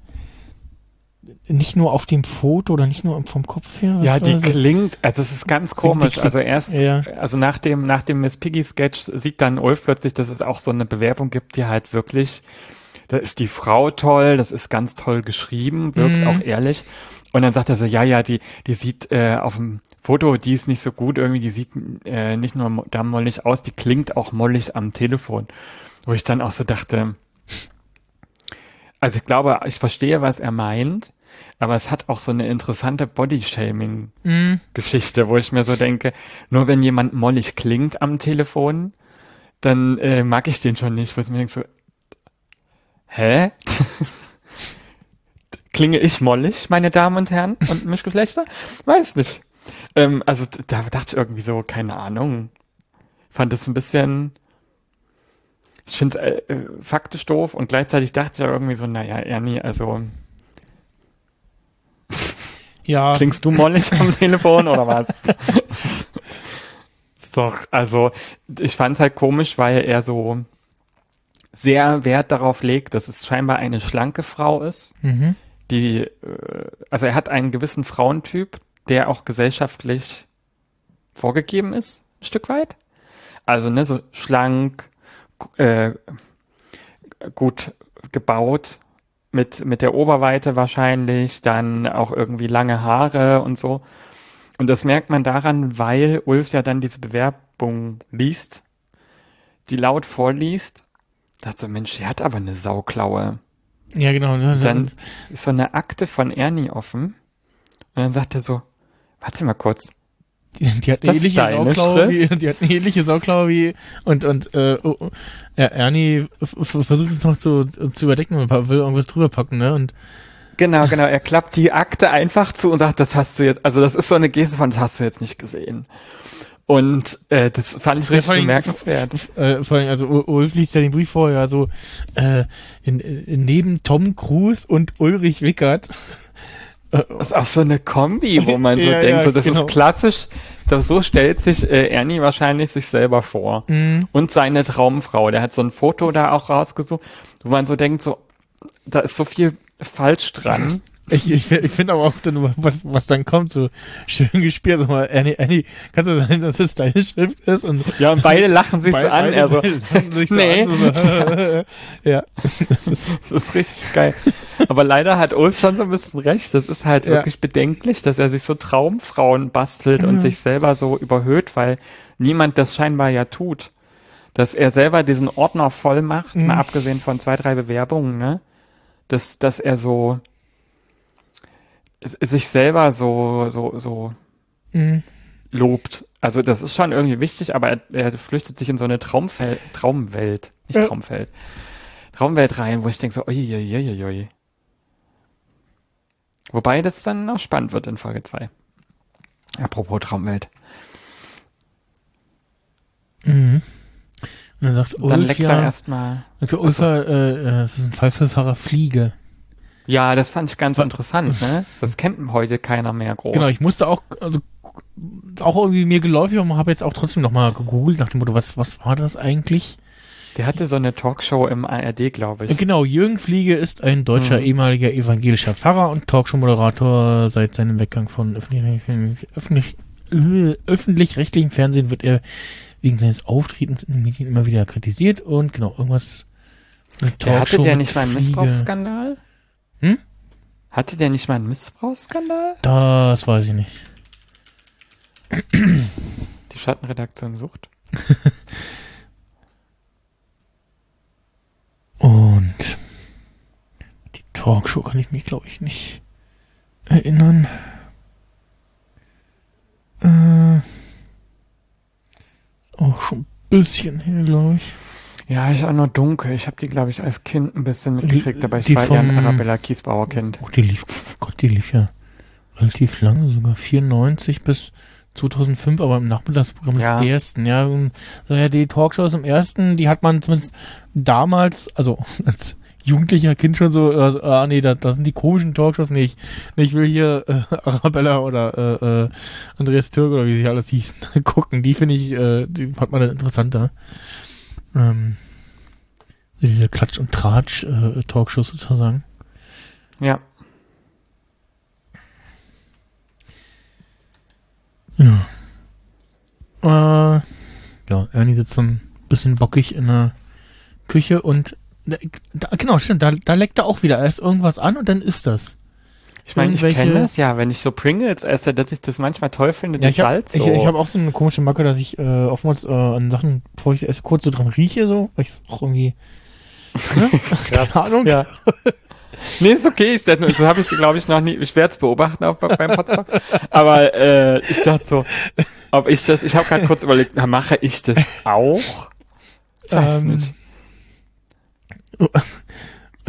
nicht nur auf dem Foto oder nicht nur vom Kopf her. Ja, die das? klingt, also es ist ganz komisch. klingt- Also erst, ja. also nach dem, nach dem Miss Piggy Sketch sieht dann Ulf plötzlich, dass es auch so eine Bewerbung gibt, die halt wirklich, da ist die Frau toll, das ist ganz toll geschrieben, wirkt Mhm. auch ehrlich. Und dann sagt er so, ja, ja, die, die sieht äh, auf dem Foto, die ist nicht so gut irgendwie, die sieht äh, nicht nur da mollig aus, die klingt auch mollig am Telefon. Wo ich dann auch so dachte, also ich glaube, ich verstehe, was er meint, aber es hat auch so eine interessante Body-Shaming Mhm. Geschichte, wo ich mir so denke, nur wenn jemand mollig klingt am Telefon, dann äh, mag ich den schon nicht, wo ich mir denke so, hä? [laughs] Klinge ich mollig, meine Damen und Herren und Mischgeschlechter? Weiß nicht. Ähm, also da dachte ich irgendwie so, keine Ahnung. Fand es ein bisschen, ich finde es äh, äh, faktisch doof und gleichzeitig dachte ich irgendwie so, naja, Ernie, also Ja, Klingst du mollig [laughs] am Telefon oder was? [laughs] Doch, also ich fand's halt komisch, weil er so sehr Wert darauf legt, dass es scheinbar eine schlanke Frau ist, mhm. Die, äh, also er hat einen gewissen Frauentyp, der auch gesellschaftlich vorgegeben ist, ein Stück weit. Also ne, so schlank, äh, gut gebaut, mit, mit der Oberweite wahrscheinlich, dann auch irgendwie lange Haare und so. Und das merkt man daran, weil Ulf ja dann diese Bewerbung liest, die laut vorliest. Dachte so, Mensch, die hat aber eine Sauklaue. Ja genau. Dann ist so eine Akte von Ernie offen. Und dann sagt er so, warte mal kurz. Die, die hat eine ähnliche Sauklaue wie, die hat eine ähnliche Sauklaue wie, und, und, äh, oh, oh, ja, Ernie versucht es noch zu, zu überdecken und will irgendwas drüber packen, ne, und, Genau, genau. Er klappt die Akte einfach zu und sagt, das hast du jetzt, also das ist so eine Geste von, das hast du jetzt nicht gesehen. Und äh, das fand ich Ja, richtig allem- bemerkenswert. äh, vor allem, also Ulf liest ja den Brief vor, ja, so, äh, in, in, neben Tom Cruise und Ulrich Wickert, [laughs] Das ist auch so eine Kombi, wo man so [laughs] Ja, denkt, ja, so das genau. ist klassisch, das, so stellt sich äh, Ernie wahrscheinlich sich selber vor. Mhm. Und seine Traumfrau. Der hat so ein Foto da auch rausgesucht, wo man so denkt, so, da ist so viel falsch dran. [laughs] Ich, ich, ich finde aber auch dann, was, was dann kommt, so schön gespielt. Sag mal, Annie, Annie, kannst du sagen, dass es deine Schrift ist? Und Ja, und beide lachen sich so an. Er so, so nee. an, so, so, ja. Das ist, [laughs] Das ist richtig geil. Aber leider hat Ulf schon so ein bisschen recht. Das ist halt Ja. wirklich bedenklich, dass er sich so Traumfrauen bastelt und sich selber so überhöht, weil niemand das scheinbar ja tut. Dass er selber diesen Ordner voll macht, mal abgesehen von zwei, drei Bewerbungen, ne? Dass, dass er so sich selber so, so, so Mhm. lobt. Also das ist schon irgendwie wichtig, aber er, er flüchtet sich in so eine Traumfel Traumwelt, nicht Ja. Traumfeld, Traumwelt rein, wo ich denke so, uiuiuiui. Wobei das dann noch spannend wird in Folge 2. Apropos Traumwelt. Mhm. Und dann sagt Dann Ulf leckt ja, er erstmal. also Ulf, äh, äh, es ist ein Fall für Pfarrer Fliege. Ja, das fand ich ganz interessant, ne? Das kennt heute keiner mehr groß. Genau, ich musste auch, also auch irgendwie mir geläufig, aber habe jetzt auch trotzdem nochmal gegoogelt nach dem Motto, was, was war das eigentlich? Der hatte so eine Talkshow im ARD, glaube ich. Genau, Jürgen Fliege ist ein deutscher Mhm. ehemaliger evangelischer Pfarrer und Talkshow-Moderator. Seit seinem Weggang von öffentlich- öffentlich- äh, öffentlich-rechtlichem Fernsehen wird er wegen seines Auftretens in den Medien immer wieder kritisiert und genau, irgendwas. Der hatte der nicht mal einen. Missbrauchsskandal? Hm? Hatte der nicht mal einen Missbrauchsskandal? Das weiß ich nicht. Die Schattenredaktion sucht. [laughs] Und die Talkshow kann ich mich, glaube ich, nicht erinnern. Äh, auch schon ein bisschen her, glaube ich. Ja, ich auch nur dunkel. Ich habe die, glaube ich, als Kind ein bisschen mitgekriegt, aber ich Die war eher ein vom- Arabella Kiesbauer Kind. Oh, die lief, Gott, die lief ja relativ lange, sogar 94 bis 2005, aber im Nachmittagsprogramm des Ja. ersten, ja. So ja, die Talkshows im ersten, die hat man zumindest damals, also [laughs] als jugendlicher Kind schon so, äh, ah nee, da, da sind die komischen Talkshows nicht. Nee, ich will hier äh, [laughs] Arabella oder äh, äh, Andreas Türk oder wie sie alles hießen, [laughs] gucken. Die finde ich, äh, die fand man dann interessanter. Ähm, diese Klatsch- und Tratsch-Talkshows sozusagen. Ja. Ja. Äh, ja, Ernie sitzt so ein bisschen bockig in der Küche und da, genau, stimmt, da, da leckt er auch wieder erst irgendwas an und dann ist das. Ich meine, ich kenne das ja, wenn ich so Pringles esse, dass ich das manchmal toll finde, Ja, das ich habe Salz ich, so. ich hab auch so eine komische Macke, dass ich äh, oftmals äh, an Sachen, bevor ich sie esse, kurz so dran rieche, so, weil ich es auch irgendwie. Ne? [laughs] [laughs] Keine Ahnung. Ja. [laughs] Nee, ist okay. Ich, das so habe ich, glaube ich, noch nie. Ich werde es beobachten auch bei- beim Potsdam. Aber äh, ich dachte so, ob ich das. Ich habe gerade kurz überlegt, na, mache ich das auch? Ich weiß Ähm, nicht.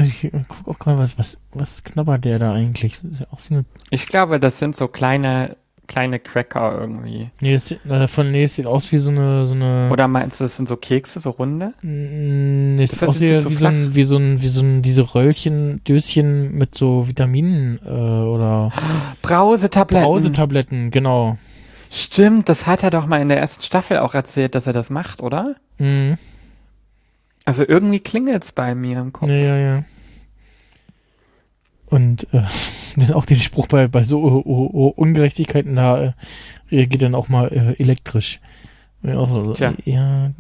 Ich guck auch gerade, was, was, was knabbert der da eigentlich? Das ist ja so eine. Ich glaube, das sind so kleine, kleine Cracker irgendwie. Nee, das, äh, von nee, es sieht aus wie so eine, so eine. Oder meinst du, das sind so Kekse, so runde? Mm, Nee, es sieht aus wie, so wie, so ein, wie so ein, wie so ein, diese Röllchen, Döschen mit so Vitaminen äh, oder Brausetabletten. Brausetabletten, genau. Stimmt, das hat er doch mal in der ersten Staffel auch erzählt, dass er das macht, oder? Mhm. Also irgendwie klingelt's bei mir im Kopf. Ja, ja, ja. Und äh, [laughs] dann auch den Spruch bei, bei so uh, uh, uh, Ungerechtigkeiten, da äh, reagiert dann auch mal äh, elektrisch. Ja, auch so, Tja. ja,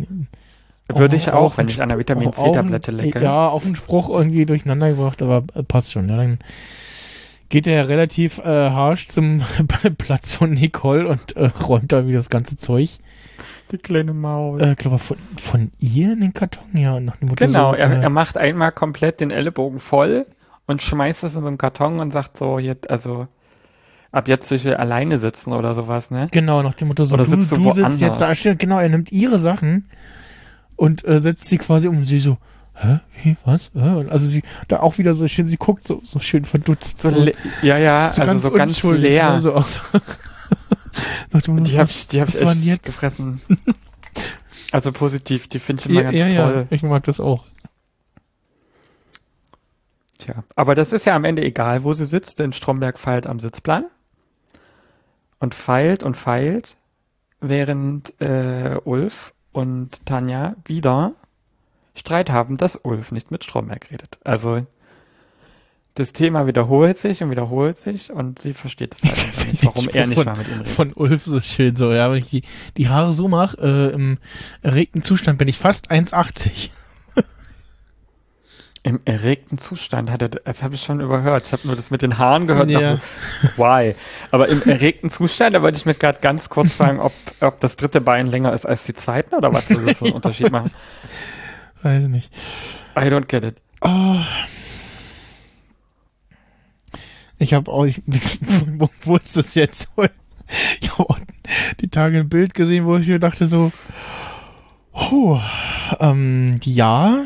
Würde ich Auch- wenn ich an einer Vitamin C-Tablette lecke. Ja, auch ein Spruch irgendwie durcheinander gebracht, aber äh, passt schon. Ja, dann geht er relativ äh, harsch zum [laughs] Platz von Nicole und äh, räumt da wieder das ganze Zeug. Die kleine Maus. Äh, glaube von, von ihr in den Karton, ja. Und nach dem Motto Genau, so, er, äh, er macht einmal komplett den Ellenbogen voll und schmeißt es in so einen Karton und sagt so, jetzt, also ab jetzt ich alleine sitzen oder sowas, ne? Genau, nach dem Motto so, Oder du, sitzt du du sitzt jetzt da. Genau, er nimmt ihre Sachen und äh, setzt sie quasi um und sie so, hä, wie, was? Hä? Und also sie, da auch wieder so schön, sie guckt so, so schön verdutzt. So, le- ja, ja, also so ganz unschuldig, leer. ne, [laughs] [laughs] die hab ich, die hab ich echt jetzt? gefressen. [laughs] also positiv, die finde ich immer ja, ganz ja, toll. ja, ich mag das auch. Tja, aber das ist ja am Ende egal, wo sie sitzt, denn Stromberg feilt am Sitzplan und feilt und feilt, während äh, Ulf und Tanja wieder Streit haben, dass Ulf nicht mit Stromberg redet. Also das Thema wiederholt sich und wiederholt sich und sie versteht es halt [laughs] einfach nicht, warum er nicht von, mal mit ihm redet. Von Ulf so schön so, ja, wenn ich die, die Haare so mache, äh, im erregten Zustand bin ich fast 1,80. [laughs] Im erregten Zustand hat er, das habe ich schon überhört. Ich habe nur das mit den Haaren gehört. Ja. why? Aber im erregten Zustand, da wollte ich mir gerade ganz kurz fragen, ob, ob das dritte Bein länger ist als die zweiten oder was soll das für einen Unterschied machen? [laughs] Weiß nicht. I don't get it. Oh. Ich habe auch, ich, [laughs] wo, wo ist das jetzt? [laughs] Ich habe die Tage ein Bild gesehen, wo ich mir dachte so, oh, ähm, ja,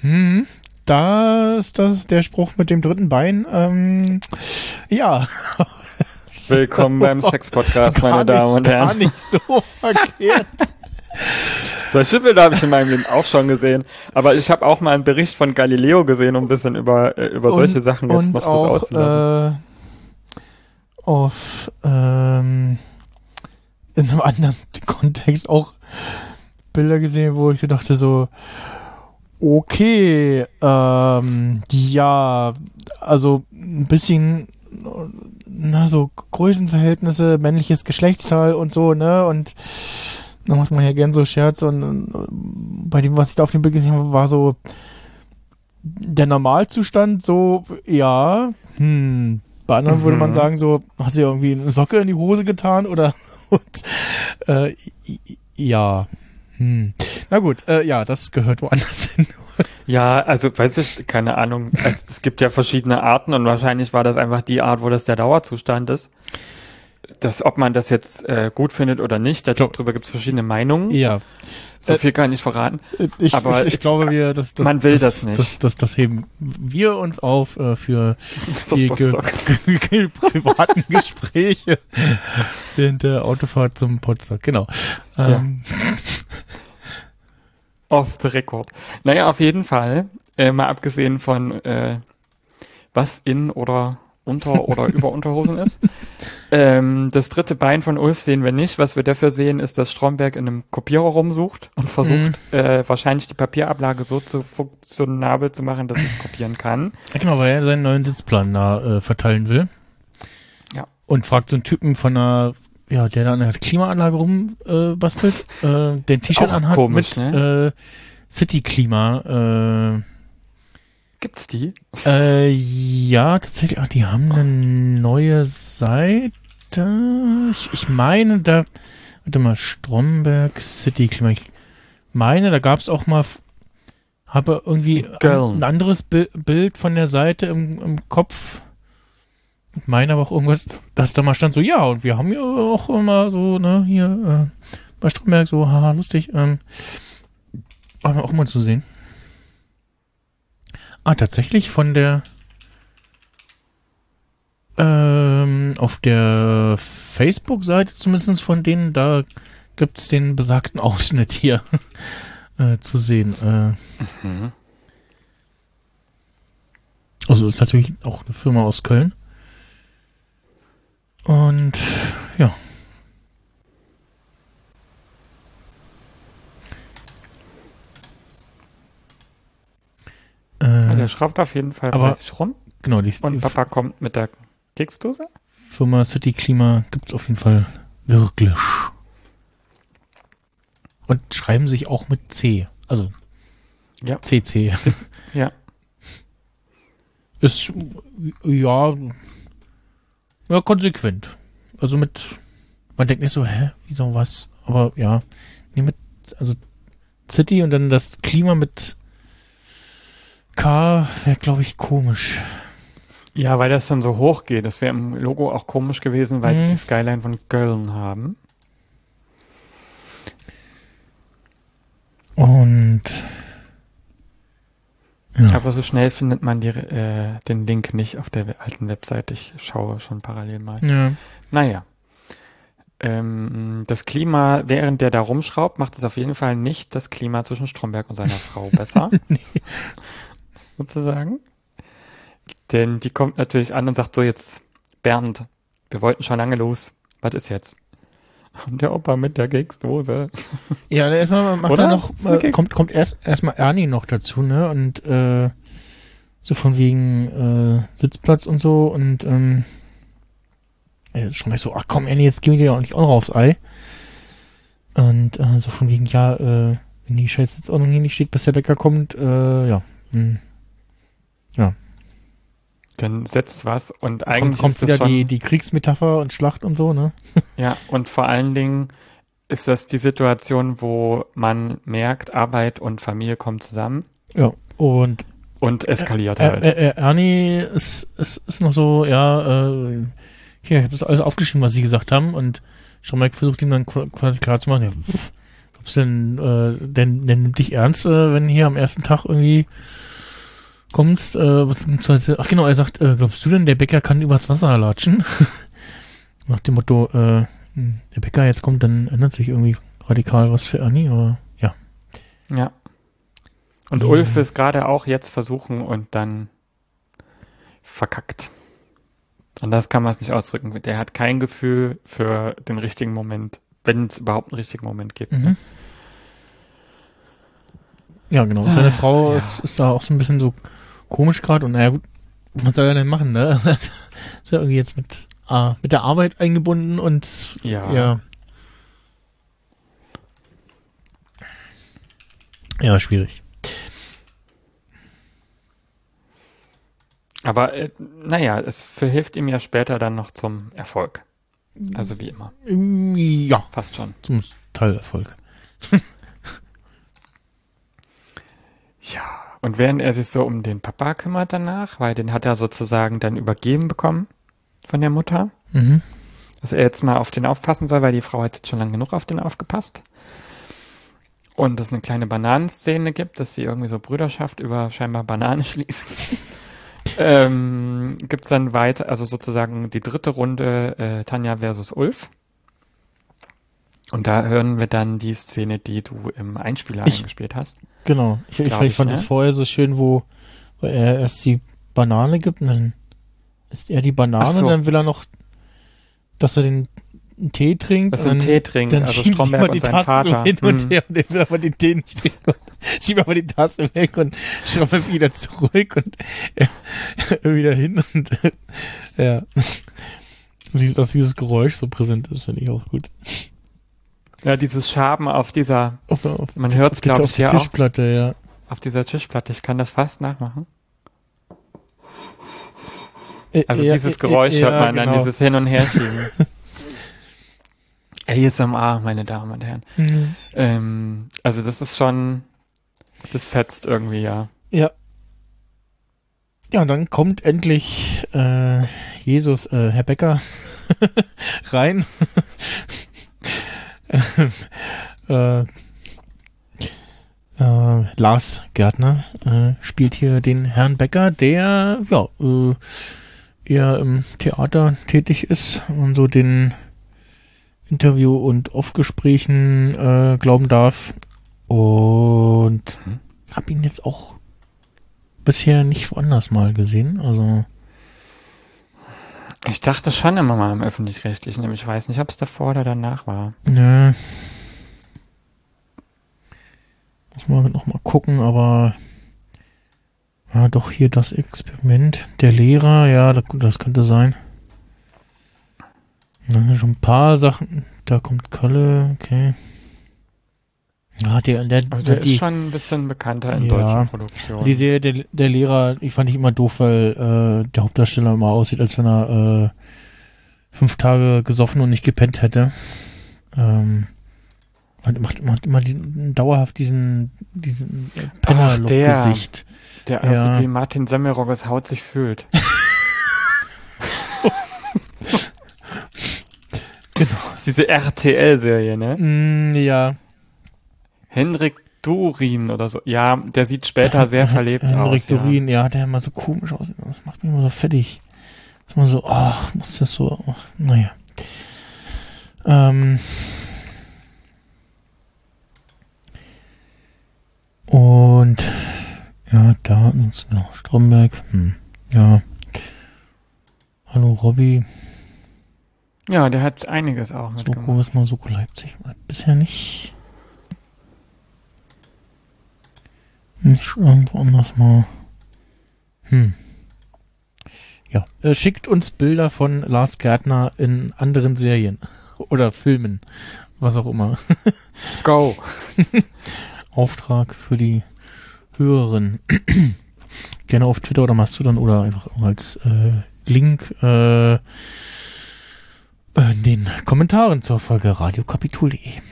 hm, da ist das der Spruch mit dem dritten Bein, ähm, ja. [laughs] Willkommen beim Sex-Podcast, meine Damen und nicht, Gar Herren. nicht so verkehrt. Solche Bilder habe ich in meinem Leben auch schon gesehen. Aber ich habe auch mal einen Bericht von Galileo gesehen, um ein bisschen über, äh, über solche Sachen jetzt und noch das auch, auszulassen. Äh, auf ähm, in einem anderen [laughs] Kontext auch Bilder gesehen, wo ich so dachte so, okay, ähm, ja, also ein bisschen, na so Größenverhältnisse, männliches Geschlechtsteil und so, ne, und da macht man ja gern so Scherze und äh, bei dem, was ich da auf dem Bild gesehen habe, war so der Normalzustand so, ja, hm, bei anderen würde man Mhm. sagen so, hast du dir irgendwie eine Socke in die Hose getan oder [laughs] und, äh, ja, hm. Na gut, äh, ja, das gehört woanders [laughs] hin. Ja, also weiß ich, keine Ahnung. Es, es gibt ja verschiedene Arten und wahrscheinlich war das einfach die Art, wo das der Dauerzustand ist. Das, ob man das jetzt äh, gut findet oder nicht, darüber gibt es verschiedene Meinungen. Ja, So äh, viel kann ich verraten. ich, Aber ich, ich ich- glaube, wir, das, das, man will das, das nicht. Das, das, das heben wir uns auf äh, für [laughs] die ge [laughs] ge privaten [laughs] Gespräche während der Autofahrt zum Potsdam. Genau. Ähm, Off the record. Naja, auf jeden Fall Äh, mal abgesehen von äh, was in oder unter oder über Unterhosen ist. Ähm, das dritte Bein von Ulf sehen wir nicht. Was wir dafür sehen, ist, dass Stromberg in einem Kopierer rumsucht und versucht, äh, wahrscheinlich die Papierablage so zu funktionabel zu machen, dass es kopieren kann. Genau, weil er seinen neuen Sitzplan da äh, verteilen will. Ja. Und fragt so einen Typen von einer, ja, der da an der Klimaanlage rumbastelt, äh, äh, den T-Shirt anhat komisch, mit ne? äh, City-Klima. Gibt's die? Äh, ja, tatsächlich, ach, die haben eine neue Seite. Ich, ich meine, da, warte mal, Stromberg City-Klima. Ich meine, da gab's auch mal, habe irgendwie Köln. ein anderes Bi Bild von der Seite im, im Kopf. Ich meine aber auch irgendwas, dass da mal stand so, ja, und wir haben ja auch immer so, ne, hier äh, bei Stromberg so, haha, lustig, ähm, auch mal zu sehen. Ah, tatsächlich von der ähm, auf der Facebook-Seite zumindest von denen, da gibt's den besagten [laughs] Ausschnitt hier äh, zu sehen. Äh, Mhm. Also ist natürlich auch eine Firma aus Köln. Und ja. Der schraubt auf jeden Fall aber- fleißig rum genau, die, und Papa kommt mit der Keksdose. Firma City Klima gibt's auf jeden Fall wirklich. Und schreiben sich auch mit C. Also Ja. CC. [laughs] Ja. Ist ja, ja konsequent. Also mit, man denkt nicht so, hä, wieso was? Aber ja, nee, mit, also City und dann das Klima mit K wäre, glaube ich, komisch. Ja, weil das dann so hoch geht. Das wäre im Logo auch komisch gewesen, weil Mhm. die Skyline von Köln haben. Und ja, Aber so schnell findet man die, äh, den Link nicht auf der alten Webseite. Ich schaue schon parallel mal. ja. Naja. Ähm, das Klima, während der da rumschraubt, macht es auf jeden Fall nicht das Klima zwischen Stromberg und seiner Frau besser. [laughs] Sozusagen. Denn die kommt natürlich an und sagt so jetzt, Bernd, wir wollten schon lange los. Was ist jetzt? Und der Opa mit der Keksdose. Ja, der erstmal macht Oder? er noch, äh, kommt, kommt erst erstmal Ernie noch dazu, ne? Und äh, so von wegen äh, Sitzplatz und so und ähm, äh, schon gleich so, ach komm, Ernie, jetzt geh mir dir auch nicht auch noch aufs Ei. Und äh, so von wegen, ja, äh, wenn die scheiß Sitzordnung hier nicht steht, bis der Bäcker kommt, äh, ja. Hm. Dann setzt was und Kommt, eigentlich kommt ist das wieder schon, die, die Kriegsmetapher und Schlacht und so, ne? [laughs] ja, und vor allen Dingen ist das die Situation, wo man merkt, Arbeit und Familie kommen zusammen Ja. Und und eskaliert Ä- halt. Ä- Ä- Ernie ist, ist, ist noch so, ja, äh, hier, ich habe das alles aufgeschrieben, was sie gesagt haben und Stromberg versucht ihm dann qu- quasi klar zu machen, ja, pff, denn, äh, denn, denn nimmt dich ernst, äh, wenn hier am ersten Tag irgendwie kommst, äh, beziehungsweise, ach genau, er sagt, äh, glaubst du denn, der Bäcker kann übers Wasser latschen? [laughs] Nach dem Motto, äh, hm, der Bäcker jetzt kommt, dann ändert sich irgendwie radikal was für Ernie, aber ja. Ja. Und Ja. Ulf ist gerade auch jetzt versuchen und dann verkackt. Anders kann man es nicht ausdrücken. Der hat kein Gefühl für den richtigen Moment, wenn es überhaupt einen richtigen Moment gibt. Mhm. Ja, genau. Seine Frau ja. ist, ist da auch so ein bisschen so komisch gerade und naja, gut, was soll er denn machen, ne? [laughs] ist ja irgendwie jetzt mit, ah, mit der Arbeit eingebunden und Ja. ja. Ja, schwierig. Aber äh, naja, es verhilft ihm ja später dann noch zum Erfolg. Also wie immer. Ja, Fast schon. zum Teilerfolg. Ja. Und während er sich so um den Papa kümmert danach, weil den hat er sozusagen dann übergeben bekommen von der Mutter, Mhm. dass er jetzt mal auf den aufpassen soll, weil die Frau hat jetzt schon lange genug auf den aufgepasst. Und es eine kleine Bananenszene gibt, dass sie irgendwie so Brüderschaft über scheinbar Banane [laughs] schließen. ähm, gibt's dann weiter, also sozusagen die dritte Runde äh, Tanja versus Ulf. Und da hören wir dann die Szene, die du im Einspieler Ich- eingespielt hast. Genau. Ich, ich, ich fand ne? es vorher so schön, wo, wo er erst die Banane gibt und dann isst er die Banane so. und dann will er noch, dass er den Tee trinkt. Dass er einen Tee trinkt, dann also Stromberg und die sein Tasse Vater. hin und Hm. her und der will aber den Tee nicht trinken. Und [laughs] schiebt aber die Tasse weg und [laughs] schraubt wieder zurück und [laughs] er, er wieder hin und ja. Und dass dieses Geräusch so präsent ist, finde ich auch gut. Ja, dieses Schaben auf dieser, Auf, auf, man hört es, glaube ich, ja auch, Tischplatte, ja. auf dieser Tischplatte. Ich kann das fast nachmachen. Äh, Also ja, dieses äh, Geräusch äh, hört ja, man dann, genau. dieses Hin- und Herschieben. [laughs] ASMR, meine Damen und Herren. Mhm. Ähm, also das ist schon, das fetzt irgendwie, ja. Ja. Ja, und dann kommt endlich äh, Jesus, äh, Herr Becker, [laughs] rein. [laughs] äh, äh, Lars Gärtner äh, spielt hier den Herrn Becker, der ja äh, eher im Theater tätig ist und so den Interview- und Off-Gesprächen äh, glauben darf. Und Mhm. hab ihn jetzt auch bisher nicht woanders mal gesehen. Also Ich dachte schon immer mal im Öffentlich-Rechtlichen, aber ich weiß nicht, ob es davor oder danach war. ne. Muss man noch mal gucken, aber ja, doch hier das Experiment. Der Lehrer, ja, das, könnte sein. Na, schon ein paar Sachen. Da kommt Kölle, okay. Ja, der, der, Also der die, ist schon ein bisschen bekannter in Ja. deutschen Produktionen. Die Serie, der, der Lehrer, ich fand ich immer doof, weil äh, der Hauptdarsteller immer aussieht, als wenn er äh, fünf Tage gesoffen und nicht gepennt hätte. Ähm, macht, macht immer diesen, dauerhaft diesen, diesen äh, Penner-Look-Gesicht. der Ja. aussieht wie Martin Semmelroggers Haut sich fühlt. [laughs] Genau. Das ist diese RTL-Serie, ne? Mm, ja, Henrik Durin oder so. Ja, der sieht später sehr verlebt Henrik aus. Durin, ja. der immer so komisch aussieht. Das macht mich immer so fettig. Das ist immer so, ach, muss das so, ach, naja. Ähm. Und ja, da ist noch Stromberg. Hm, ja. Hallo Robby. Ja. ja, der hat einiges auch Soko mitgemacht. ist mal Soko Leipzig. Bisher nicht. Nicht irgendwo anders mal. Hm. Ja, äh, schickt uns Bilder von Lars Gärtner in anderen Serien [laughs] oder Filmen, was auch immer. [laughs] Go. [laughs] Auftrag für die Hörerinnen. [clears throat] Gerne auf Twitter oder Mastodon oder einfach als äh, Link äh, in den Kommentaren zur Folge radiokapitol.de.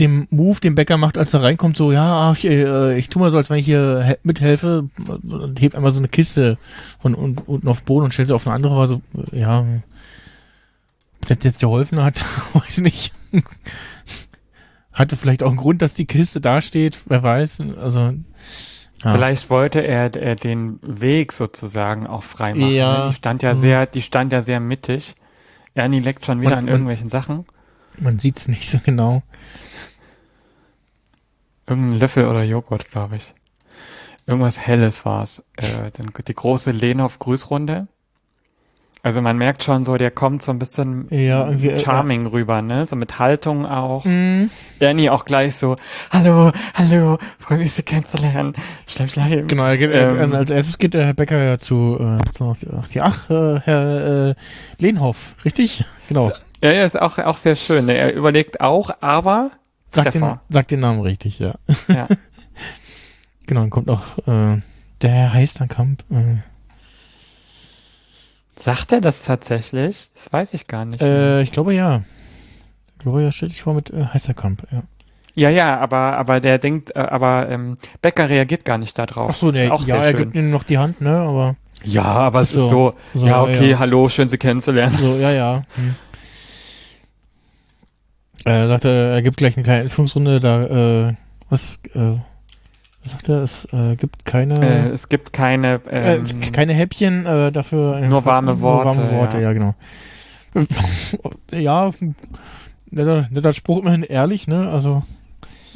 Dem Move, den Becker macht, als er reinkommt, so, ja, ich, äh, ich tu mal so, als wenn ich hier he- mithelfe und hebt einmal so eine Kiste von un unten auf den Boden und stellt sie auf eine andere, war so, äh, ja, ob das jetzt geholfen hat, [laughs] weiß nicht. Hatte vielleicht auch einen Grund, dass die Kiste da steht, wer weiß, also, ja. Vielleicht wollte er, er den Weg sozusagen auch frei machen. Ja. ne? Die stand ja Mhm. sehr, die stand ja sehr mittig. Ernie leckt schon wieder Und- an und- irgendwelchen Sachen. Man sieht's nicht so genau. Irgendein Löffel oder Joghurt, glaube ich. Irgendwas Helles war's. Äh, dann die große Lehnhoff-Grüßrunde. Also man merkt schon so, der kommt so ein bisschen Ja, äh, charming rüber, ne? So mit Haltung auch. Mhm. Ernie auch gleich so, hallo, hallo, freue mich, Sie kennenzulernen. Schleim, schleim. Genau, er geht, Ähm, äh, als erstes geht der Herr Becker ja zu, äh, zu ach äh, Herr äh, Lehnhoff, richtig? Genau. Ja, ja, ist auch, auch sehr schön. Ne? Er überlegt auch, aber Sagt den, sagt den Namen richtig, ja. Ja. [laughs] Genau, dann kommt auch äh, der Herr Heisterkamp. Äh, Sagt er das tatsächlich? Das weiß ich gar nicht. äh, ich glaube ja. Gloria stellt sich vor mit äh, Heisterkamp, ja. ja, ja, aber, aber der denkt, äh, aber ähm, Becker reagiert gar nicht darauf. Ach so, ist der, auch ja, er schön. gibt ihm noch die Hand, ne, aber Ja, aber es So. ist so, So, ja, okay, ja. hallo, schön Sie kennenzulernen. so, ja, ja. [laughs] Hm. Er sagte, er gibt gleich eine kleine Impfungsrunde, da, äh, was, äh, Was sagt er? Es äh, gibt keine, Äh, es gibt keine, äh, ähm, gibt keine Häppchen äh, dafür. äh, nur warme Worte, Nur warme Worte, ja, ja. genau. [laughs] ja, netter, netter Spruch immerhin ehrlich, ne? Also,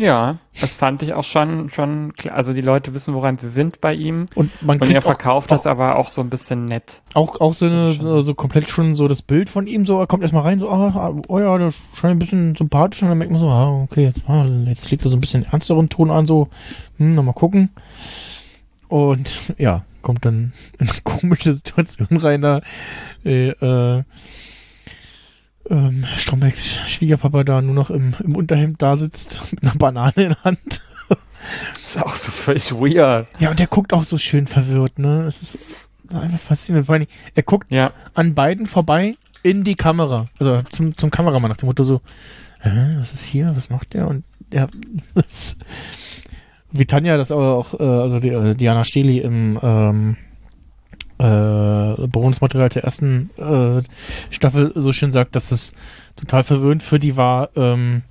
ja, das fand ich auch schon, schon klar. Also die Leute wissen, woran sie sind bei ihm. und man Und er verkauft auch, das aber auch so ein bisschen nett. auch, auch so, eine, so, so komplett schon so das Bild von ihm, so, er kommt erstmal rein, so, ah, oh ja, der scheint ein bisschen sympathisch, und dann merkt man so, ah, okay, jetzt, ah, jetzt legt er so ein bisschen ernsteren Ton an, so, hm, noch mal gucken. Und [laughs] ja, kommt dann in eine komische Situation rein, da, äh, äh, ähm, Strombergs Schwiegerpapa da nur noch im, im Unterhemd da sitzt, [laughs] mit einer Banane in der Hand. Das [laughs] ist auch so völlig weird. Ja, und der guckt auch so schön verwirrt, ne? Es ist einfach faszinierend. Vor allem, er guckt Ja, an beiden vorbei in die Kamera. Also zum, zum Kameramann nach dem Motto so, äh, was ist hier? Was macht der? Und der, [laughs] das, wie Tanja das aber auch, äh, also die, äh, Diana Steli im ähm, äh, Bonusmaterial der ersten äh, Staffel so schön sagt, dass es total verwöhnt für die war, ähm,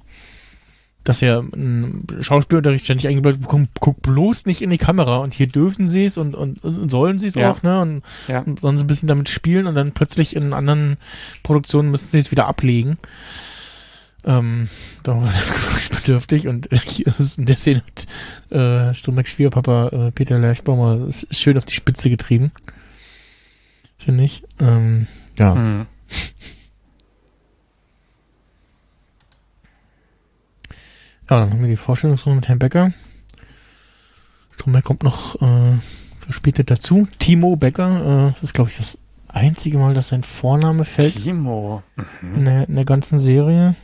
dass er einen Schauspielunterricht ständig eingeblendet bekommt, guck bloß nicht in die Kamera und hier dürfen sie es und, und, und sollen sie es Ja. auch, ne? Und ja. und sollen so ein bisschen damit spielen und dann plötzlich in anderen Produktionen müssen sie es wieder ablegen. Ähm, da war [laughs] es bedürftig und hier ist in der Szene äh, Strombergs Schwiegerpapa äh, Peter Lerchbaumer schön auf die Spitze getrieben. Finde ich. Ähm, ja. Hm. Ja, dann haben wir die Vorstellungsrunde mit Herrn Becker. Stromberg kommt noch äh, verspätet dazu. Timo Becker, äh, das ist glaube ich das einzige Mal, dass sein Vorname fällt Timo. in der, in der ganzen Serie.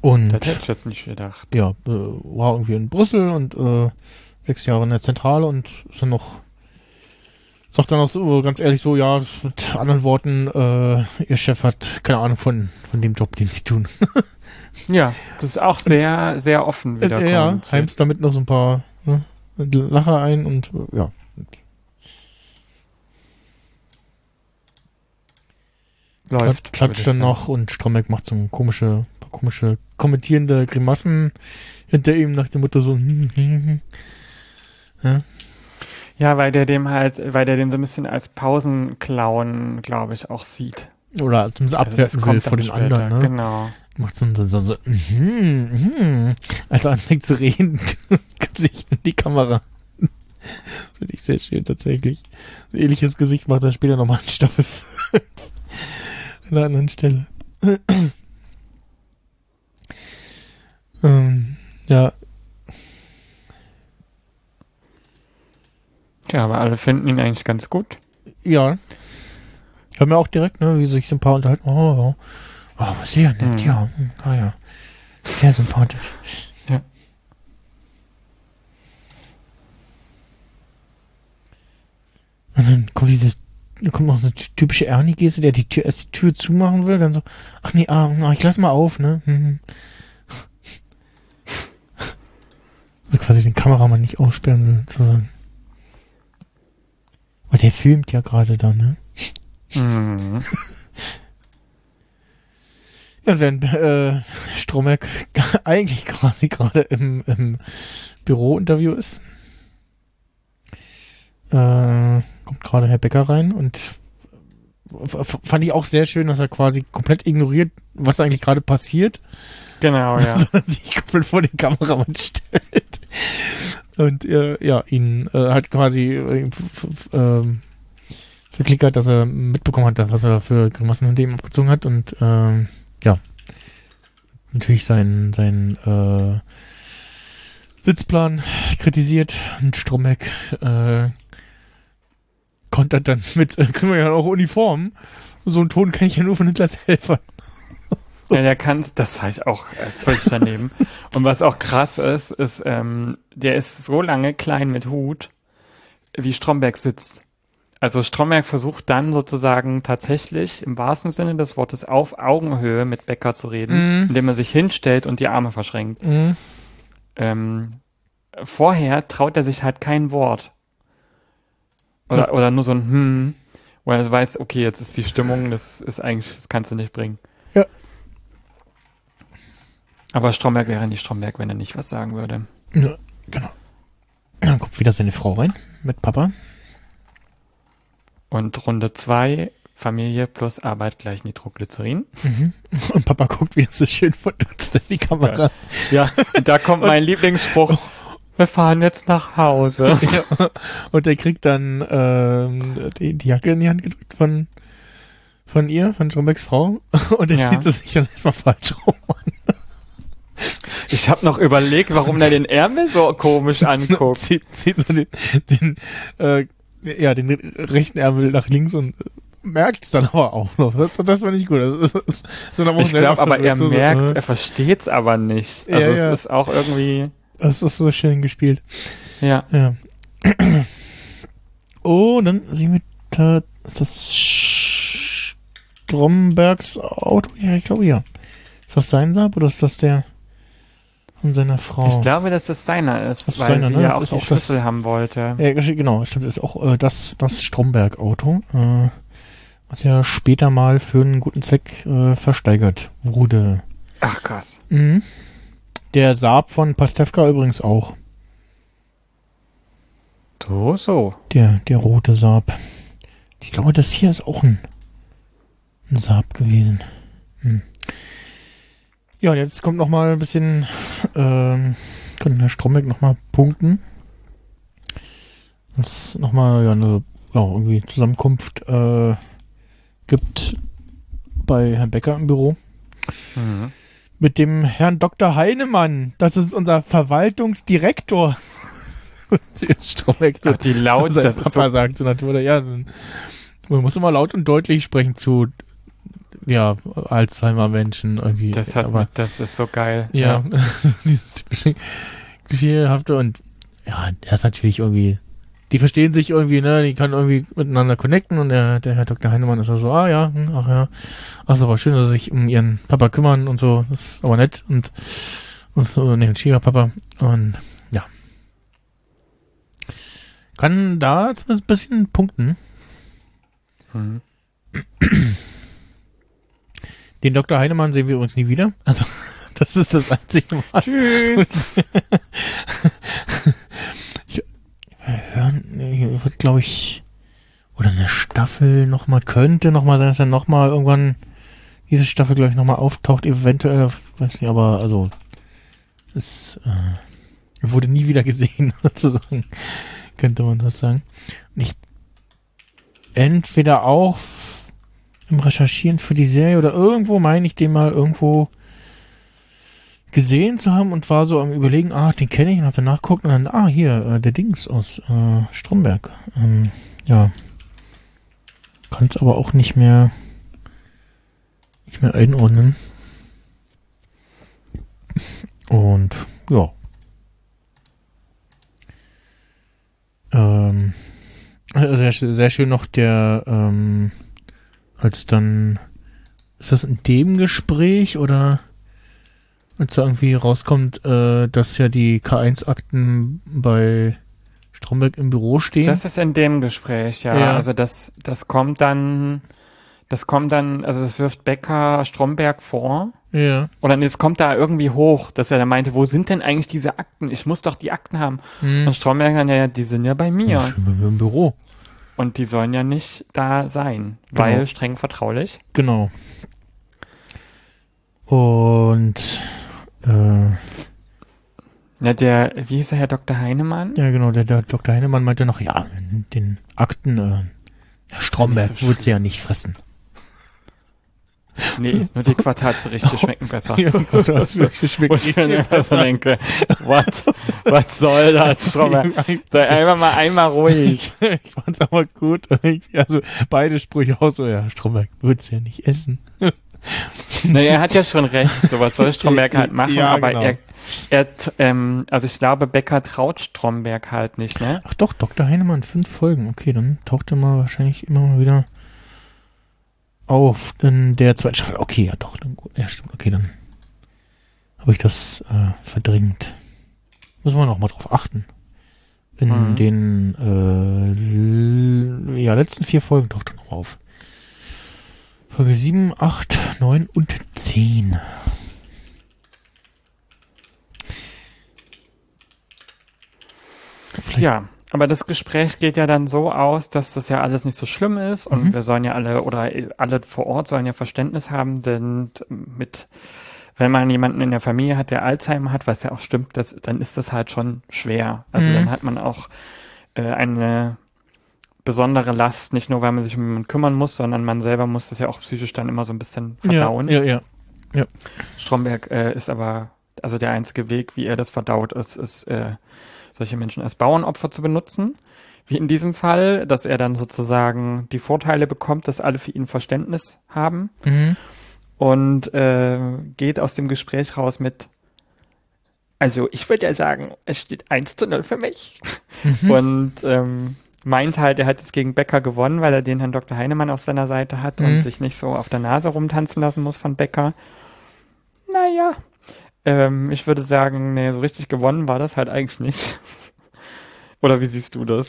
Und Das hätte ich jetzt nicht gedacht. ja, äh, war irgendwie in Brüssel und äh, sechs Jahre in der Zentrale und ist dann noch sagt dann auch so ganz ehrlich so, ja, mit anderen Worten, äh, ihr Chef hat keine Ahnung von, von dem Job, den sie tun. [laughs] Ja, das ist auch sehr, sehr offen wieder. Äh, ja, heimst damit noch so ein paar ne, Lacher ein und äh, ja. Läuft. Klatscht dann noch und Stromberg macht so komische, komische kommentierende Grimassen hinter ihm nach dem Motto so, [laughs] hm, hm, hm. ja, weil der dem halt, weil der den so ein bisschen als Pausenclown, glaube ich, auch sieht. oder zumindest Also abwerten will kommt vor den später, anderen, ne? Genau. Macht so, so, so, so mhm, mhm, als er anfängt zu reden, [laughs] Gesicht in die Kamera. Finde ich sehr schön, tatsächlich. Ein ähnliches Gesicht macht er später nochmal in Staffel [laughs] 5. An einer anderen Stelle. [clears throat] ähm, ja, Tja, aber alle finden ihn eigentlich ganz gut. ja. Haben wir auch direkt, ne, wie sich so ein paar unterhalten. Oh, oh, oh sehr nett, Mhm. ja. hm, Ah, ja. Sehr sympathisch. Ja. Und dann kommt dieses, dann kommt noch so eine typische Ernie-Geste, der die Tür, erst die Tür zumachen will, dann so, ach nee, ah, na, ich lass mal auf, ne? Hm. Also quasi den Kameramann nicht aussperren will, sozusagen. Weil der filmt ja gerade da, ne? Mhm. Ja, während äh, Stromberg [laughs] eigentlich quasi gerade im, im Bürointerview ist, äh, kommt gerade Herr Becker rein und fand ich auch sehr schön, dass er quasi komplett ignoriert, was eigentlich gerade passiert, Genau, ja. [laughs] sondern sich komplett vor den Kameramann [laughs] stellt und äh, ja, ihn äh, hat quasi äh, ähm, verklickert, dass er mitbekommen hat, was er für Grimassen hinter ihm abgezogen hat und ähm, ja, natürlich seinen sein, äh, Sitzplan kritisiert und Stromberg äh, kontert dann mit, [laughs] äh, kriegen wir ja auch Uniformen. So einen Ton kenne ich ja nur von Hitlers Helfer. Ja, der kann, das war ich auch äh, völlig daneben. [laughs] Und was auch krass ist, ist, ähm, der ist so lange klein mit Hut, wie Stromberg sitzt. Also Stromberg versucht dann sozusagen tatsächlich im wahrsten Sinne des Wortes auf Augenhöhe mit Becker zu reden, Mhm. indem er sich hinstellt und die Arme verschränkt. Mhm. Ähm, vorher traut er sich halt kein Wort. Oder, oder nur so ein Hm, wo er weiß, okay, jetzt ist die Stimmung, das ist eigentlich, das kannst du nicht bringen. Aber Stromberg wäre nicht Stromberg, wenn er nicht was sagen würde. Ja, genau. Dann kommt wieder seine Frau rein mit Papa. Und Runde zwei Familie plus Arbeit gleich Nitroglycerin. Und Papa guckt, wie es so schön verdutzt in die Kamera. Ja, da kommt mein Lieblingsspruch. Wir fahren jetzt nach Hause. [laughs] Ja. Und er kriegt dann ähm, die, die Jacke in die Hand gedrückt von von ihr, von Strombergs Frau. Und er Ja. zieht es sich dann erstmal falsch rum an. Ich habe noch überlegt, warum der den Ärmel so komisch [laughs] anguckt. zieht, zieht so den, den, äh, ja, den rechten Ärmel nach links und merkt es dann aber auch noch. Das, das war nicht gut. Das das, so Ich glaube aber, er so, so, merkt, äh, er versteht's aber nicht. Also Ja, es ja. ist auch irgendwie, Das ist so schön gespielt. ja. Ja. [clears throat] Oh, dann sehen wir da, ist das Strombergs Auto? Ja, ich glaube ja. Ist das sein Saab oder ist das der von seiner Frau? Ich glaube, dass es seiner ist, Das weil seiner, sie ne? ja Das auch die auch das- Schlüssel haben wollte. Ja, genau, stimmt. Ist auch äh, das, das Stromberg-Auto, äh, was ja später mal für einen guten Zweck äh, versteigert wurde. Ach krass. Mhm. Der Saab von Pastewka übrigens auch. So, so. Der, der rote Saab. Ich glaube, das hier ist auch ein, ein Saab gewesen. Ja, jetzt kommt noch mal ein bisschen, ähm, kann Herr Stromberg noch mal punkten. Es noch mal ja, eine ja, irgendwie Zusammenkunft äh, gibt bei Herrn Becker im Büro Mhm. mit dem Herrn Dr. Heinemann. Das ist unser Verwaltungsdirektor. [laughs] Stromberg so- Ach, die laut, das ist Papa so, sagt zu Natur, ja, man muss immer laut und deutlich sprechen zu, ja, Alzheimer-Menschen irgendwie. das hat, aber, das ist so geil. ja, [laughs] dieses typische Klischeehafte und, ja, der ist natürlich irgendwie, die verstehen sich irgendwie, ne, die können irgendwie miteinander connecten und der, der Herr Dr. Heinemann ist da so, ah ja, hm, ach ja, ach, ist aber schön, dass sie sich um ihren Papa kümmern und so, das ist aber nett und, und so, ne, ein Schwiegerpapa und, ja. Kann da zumindest ein bisschen punkten. Mhm. Den Dr. Heinemann sehen wir übrigens nie wieder. Also, [laughs] das ist das einzige Mal. Tschüss. [laughs] ich, wir hören, wird, glaube ich, oder eine Staffel nochmal, könnte nochmal sein, dass er nochmal irgendwann diese Staffel, glaube ich, nochmal auftaucht, eventuell, ich weiß nicht, aber also, es äh, wurde nie wieder gesehen, [laughs] sozusagen, könnte man das sagen. Ich, entweder auch im Recherchieren für die Serie oder irgendwo meine ich den mal irgendwo gesehen zu haben und war so am überlegen, ah, den kenne ich und hab danach geguckt und dann, ah, hier, äh, der Dings aus äh, Stromberg. Ähm, ja. Kann es aber auch nicht mehr nicht mehr einordnen. Und ja. Ähm, also sehr, sehr schön noch der, ähm, als dann, ist das in dem Gespräch oder als da irgendwie rauskommt, äh, dass ja die K1-Akten bei Stromberg im Büro stehen? Das ist in dem Gespräch, ja. Ja. Also das, das kommt dann, das kommt dann, also das wirft Becker Stromberg vor. ja. Oder nee, es kommt da irgendwie hoch, dass er da meinte, wo sind denn eigentlich diese Akten? Ich muss doch die Akten haben. Hm. Und Stromberg dann, ja, die sind ja bei Ja. mir. Schön bei mir im Büro. Und die sollen ja nicht da sein, Genau. weil streng vertraulich. Genau. Und äh, Ja, der, wie hieß der Herr Dr. Heinemann? ja genau, der, der Dr. Heinemann meinte noch, ja, in den Akten, äh, Herr Stromberg so wird sie ja nicht fressen. Nee, nur die Quartalsberichte [laughs] schmecken besser. Ja, das schmeckt Wo ich mir so denke, what, was soll das, [laughs] Stromberg? Sei einfach mal einmal ruhig. [laughs] ich fand's aber gut. Also beide Sprüche auch so, ja, Stromberg wird's ja nicht essen. Naja, er hat ja schon recht, sowas soll Stromberg halt machen, Ja, aber genau. er, er, ähm, also ich glaube, Becker traut Stromberg halt nicht, ne? Ach doch, Dr. Heinemann, fünf Folgen. Okay, dann taucht er mal wahrscheinlich immer mal wieder auf in der zweiten Staffel. Okay, ja doch, dann gut. Ja, stimmt. Okay, dann habe ich das äh, verdrängt. Müssen wir noch mal drauf achten. In mhm. den äh, ja, letzten vier Folgen doch dann auf. Folge 7, 8, 9 und 10. Vielleicht ja aber das Gespräch geht ja dann so aus, dass das ja alles nicht so schlimm ist und Mhm. wir sollen ja alle oder alle vor Ort sollen ja Verständnis haben, denn mit wenn man jemanden in der Familie hat, der Alzheimer hat, was ja auch stimmt, das, dann ist das halt schon schwer. Also Mhm. dann hat man auch äh, eine besondere Last, nicht nur weil man sich um jemanden kümmern muss, sondern man selber muss das ja auch psychisch dann immer so ein bisschen verdauen. Ja, ja, ja. Stromberg äh, ist aber, also der einzige Weg, wie er das verdaut, ist, ist äh, solche Menschen als Bauernopfer zu benutzen. Wie in diesem Fall, dass er dann sozusagen die Vorteile bekommt, dass alle für ihn Verständnis haben Mhm. und äh, geht aus dem Gespräch raus mit, also ich würde ja sagen, es steht 1 zu 0 für mich. Und ähm, meint halt, er hat es gegen Becker gewonnen, weil er den Herrn Dr. Heinemann auf seiner Seite hat Mhm. und sich nicht so auf der Nase rumtanzen lassen muss von Becker. Naja, ähm, ich würde sagen, nee, so richtig gewonnen war das halt eigentlich nicht. [laughs] Oder wie siehst du das?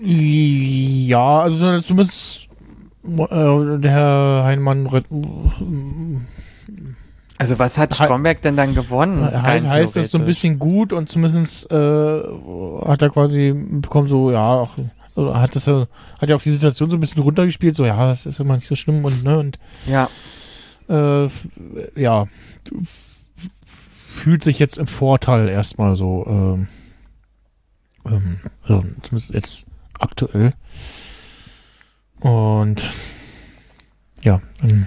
Ja, also zumindest äh, der Herr Heinemann re- Also was hat Stromberg denn dann gewonnen? heißt, heißt das so ein bisschen gut und zumindest äh, hat er quasi bekommen so, ja, auch, also hat das hat ja auch die Situation so ein bisschen runtergespielt, so ja, das ist immer nicht so schlimm und ne und Ja, äh, ja, fühlt sich jetzt im Vorteil erstmal so, ähm, ähm, also zumindest jetzt aktuell. Und ja, dann,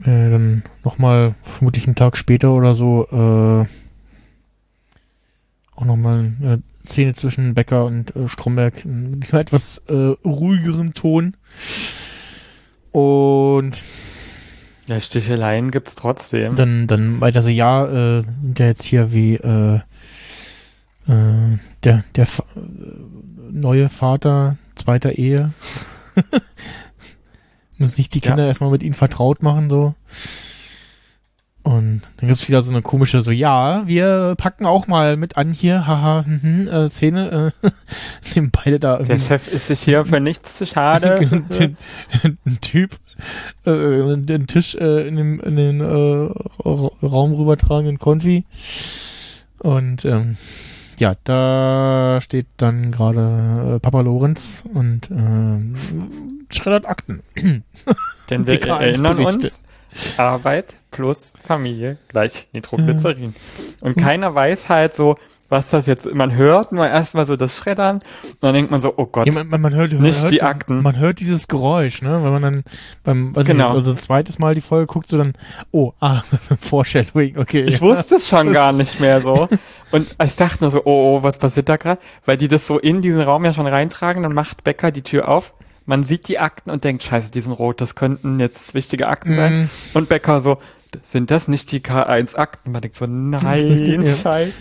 äh, dann nochmal, vermutlich einen Tag später oder so, äh, auch nochmal eine Szene zwischen Becker und äh, Stromberg, in diesmal etwas äh, ruhigerem Ton. Und ja Sticheleien gibt's trotzdem. dann, dann weiter so, ja, äh, sind ja jetzt hier wie äh, äh, der, der Fa äh, neue Vater zweiter Ehe. [laughs] Muss sich die Ja. Kinder erstmal mit ihnen vertraut machen, so. Und dann gibt's wieder so eine komische, so, ja, wir packen auch mal mit an hier, haha, mhm, äh, Szene, äh, [laughs] nehmen beide da Der irgendwie Chef ist sich hier für nichts zu schade. [laughs] den, ein Typ äh, den Tisch äh, in, dem, in den äh, Ra- Raum rübertragen, in Konfi. Und ähm, ja, da steht dann gerade äh, Papa Lorenz und ähm, schreddert Akten. Denn [laughs] wir Die K1 erinnern uns, Arbeit plus Familie gleich Nitroglycerin. Und keiner weiß halt so, was das jetzt, man hört nur erstmal so das Schreddern und dann denkt man so, oh Gott, Ja, man, man, man hört, Nicht hört, die Akten. Man hört dieses Geräusch, ne? Wenn man dann beim, weiß Genau. also ein zweites Mal die Folge guckt, so dann, oh, ah, [laughs] das ist ein Foreshadowing, okay. ich ja. wusste es schon gar nicht mehr so. [laughs] Und ich dachte nur so, oh, oh was passiert da gerade? Weil die das so in diesen Raum ja schon reintragen, dann macht Becker die Tür auf, man sieht die Akten und denkt, scheiße, die sind rot, das könnten jetzt wichtige Akten sein. Mhm. Und Becker so, sind das nicht die K1-Akten? Man denkt so, nein, scheiße.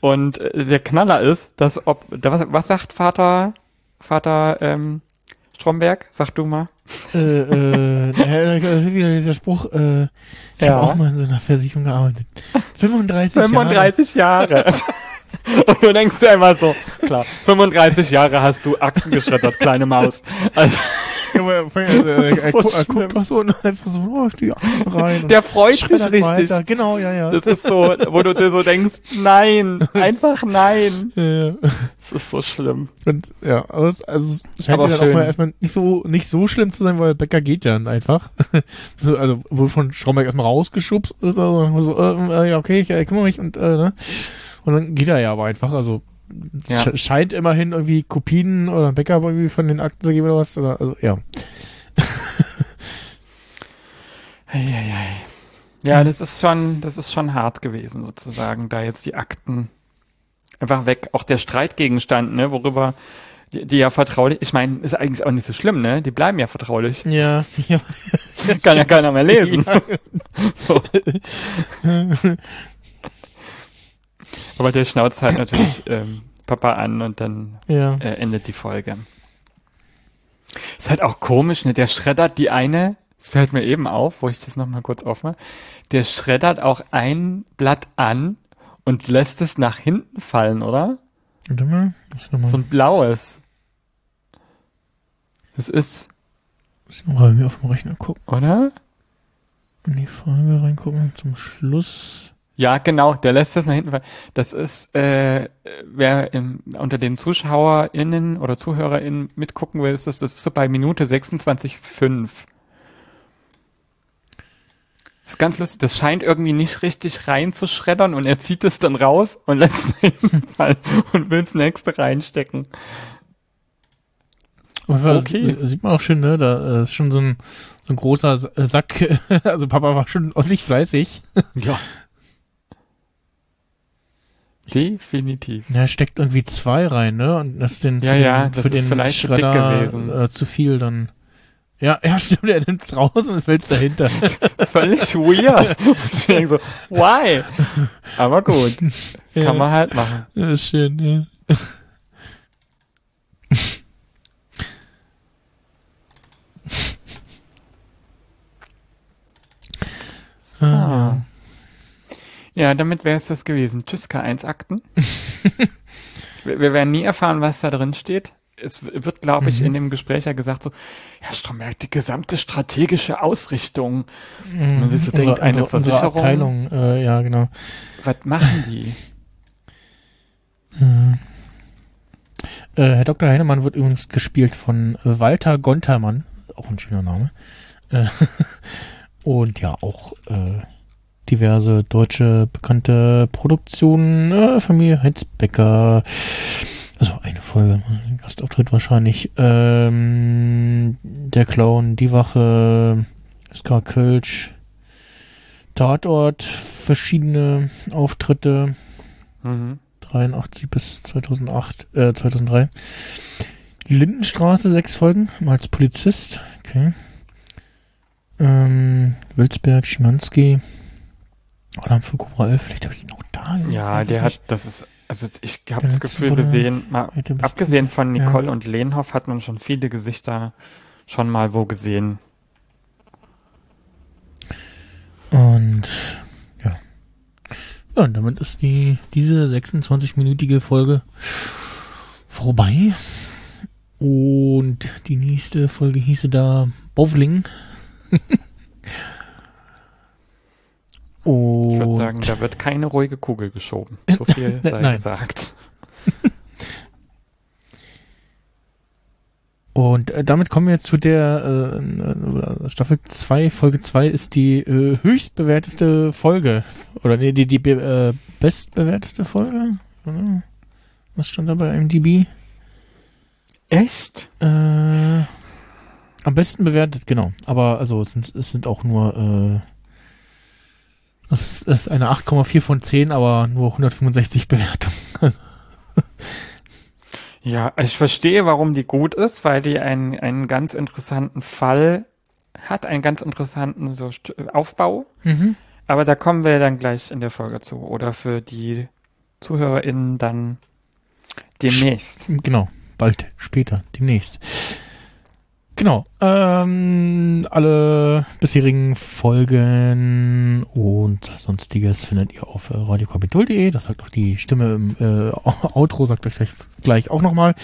Und äh, der Knaller ist, dass ob, was, was sagt Vater, Vater ähm, Stromberg? Sag du mal. äh, äh, [laughs] äh, äh, wieder dieser Spruch, äh, ich Ja. habe auch mal in so einer Versicherung gearbeitet. [laughs] 35, 35 Jahre. [laughs] [laughs] Und du denkst dir immer so, klar, 35 Jahre hast du Akten geschreddert, kleine Maus. Also, aber, [laughs] äh, er, so gu- er guckt doch so und einfach so, oh, die Akten rein. der freut sich richtig. weiter. Genau, ja, ja. Das ist so, wo du dir so denkst, nein, einfach nein. [laughs] ja, ja. Das ist so schlimm. Und ja, aber es, also es scheint Aber ja dann auch schön. mal erstmal nicht so nicht so schlimm zu sein, weil Becker geht ja dann einfach. so, also wurde von Stromberg erstmal rausgeschubst ist, also so, äh, ja, okay, ich äh, kümmere mich und äh, ne? Und dann geht er ja aber einfach, also Ja. sch scheint immerhin irgendwie Kopien oder Backup irgendwie von den Akten zu geben oder was. Oder, also, ja. Eieiei. Ja, das ist schon, das ist schon hart gewesen, sozusagen, da jetzt die Akten einfach weg. Auch der Streitgegenstand, ne, worüber die, die ja vertraulich, ich meine, ist eigentlich auch nicht so schlimm, ne? Die bleiben ja vertraulich. Ja, ja. [laughs] Kann ja keiner mehr lesen. Ja. [laughs] So. [laughs] Aber der schnauzt halt natürlich [clears throat] ähm, Papa an und dann ja. äh, endet die Folge. Ist halt auch komisch, ne? Der schreddert die eine, es fällt mir eben auf, wo ich das nochmal kurz aufmache, der schreddert auch ein Blatt an und lässt es nach hinten fallen, oder? Warte mal. Ich mal, So ein blaues. Das ist, muss ich noch mal auf dem Rechner gucken. oder? In die Folge reingucken. Zum Schluss. Ja, genau, der lässt das nach hinten. fallen. Das ist, äh, wer im, unter den ZuschauerInnen oder ZuhörerInnen mitgucken will, ist das, das ist so bei Minute 26,5. Das ist ganz lustig. Das scheint irgendwie nicht richtig reinzuschreddern und er zieht es dann raus und lässt es [laughs] nach hinten fallen und will das nächste reinstecken. Okay. Sieht man auch schön, ne? Da äh, ist schon so ein, so ein großer Sa- Sack. [laughs] Also Papa war schon ordentlich fleißig. Ja. [laughs] Definitiv. Er steckt irgendwie zwei rein, ne? Und das ist den, Ja, für den, ja, das für ist den vielleicht zu dick Schredder, gewesen. Äh, zu viel dann. Ja, [laughs] ja, stimmt, er nimmt's raus und es fällt's dahinter. [laughs] Völlig weird. Ich denke so, why? Aber gut. [laughs] Ja. Kann man halt machen. Das ist schön, ja. So. Ah. Ja, damit wäre es das gewesen. Tschüss, K1-Akten. [laughs] wir, wir werden nie erfahren, was da drin steht. Es wird, glaube ich, in dem Gespräch ja gesagt so, ja, Stromberg, die gesamte strategische Ausrichtung. Man sich so denkt, eine Versicherung? Unsere Abteilung, äh, ja, genau. Was machen die? Äh, Herr Dr. Heinemann wird übrigens gespielt von Walter Gontermann. Auch ein schöner Name. Äh, [laughs] und ja, auch äh, diverse deutsche bekannte Produktionen. Äh, Familie Heizbecker. Also eine Folge, ein Gastauftritt wahrscheinlich. Ähm, der Clown, die Wache, SK Kölsch, Tatort, verschiedene Auftritte. Mhm. 83 bis 2008, äh, 2003. Lindenstraße, sechs Folgen, als Polizist, okay. Ähm, Wilsberg, Schimanski, Alarm für Cobra 11, vielleicht habe ich ihn auch da gesehen, Ja, der hat, nicht. das ist, also ich habe das Gefühl, Woche- wir sehen, mal, abgesehen von Ja. Nicole und Lehnhoff hat man schon viele Gesichter schon mal wo gesehen. Und, ja. Ja, und damit ist die, diese 26-minütige Folge vorbei. Und die nächste Folge hieße da Bowling. [laughs] Und Ich würde sagen, da wird keine ruhige Kugel geschoben. So viel sei Nein. gesagt. [laughs] Und äh, damit kommen wir zu der äh, äh, Staffel 2, Folge 2 ist die äh, höchstbewerteste Folge. Oder nee, die, die be- äh, bestbewerteste Folge? Was stand da bei MDB? Echt? Äh, am besten bewertet, genau. Aber also es sind, es sind auch nur es ist, eine 8,4 von 10, aber nur 165 Bewertungen. [laughs] Ja, also ich verstehe, warum die gut ist, weil die einen, einen ganz interessanten Fall hat, einen ganz interessanten so Aufbau. Mhm. Aber da kommen wir dann gleich in der Folge zu. Oder für die ZuhörerInnen dann demnächst. Genau, bald, später, demnächst. Genau, ähm, alle bisherigen Folgen und sonstiges findet ihr auf äh, radiokapitol.de. Das sagt auch die Stimme im äh, [laughs] Outro, sagt euch gleich, gleich auch nochmal.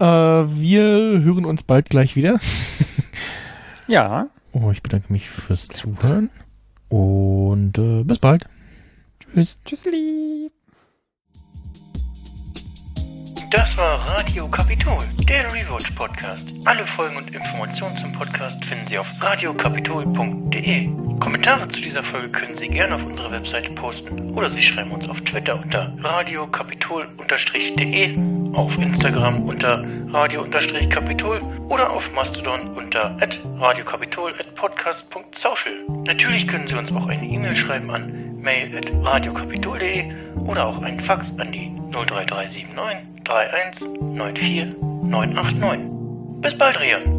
Äh, wir hören uns bald gleich wieder. [laughs] Ja, Oh, ich bedanke mich fürs Zuhören und äh, bis bald. Tschüss. tschüssli. Das war Radio Kapitol, der Rewatch Podcast. Alle Folgen und Informationen zum Podcast finden Sie auf radiokapitol.de. Kommentare zu dieser Folge können Sie gerne auf unserer Webseite posten oder Sie schreiben uns auf Twitter unter radiokapitol-de, auf Instagram unter radio-kapitol oder auf Mastodon unter radiokapitol podcast.social. Natürlich können Sie uns auch eine E-Mail schreiben an mail at radiokapitol.de oder auch einen Fax an die 03379 31 94 989. Bis bald, Rian.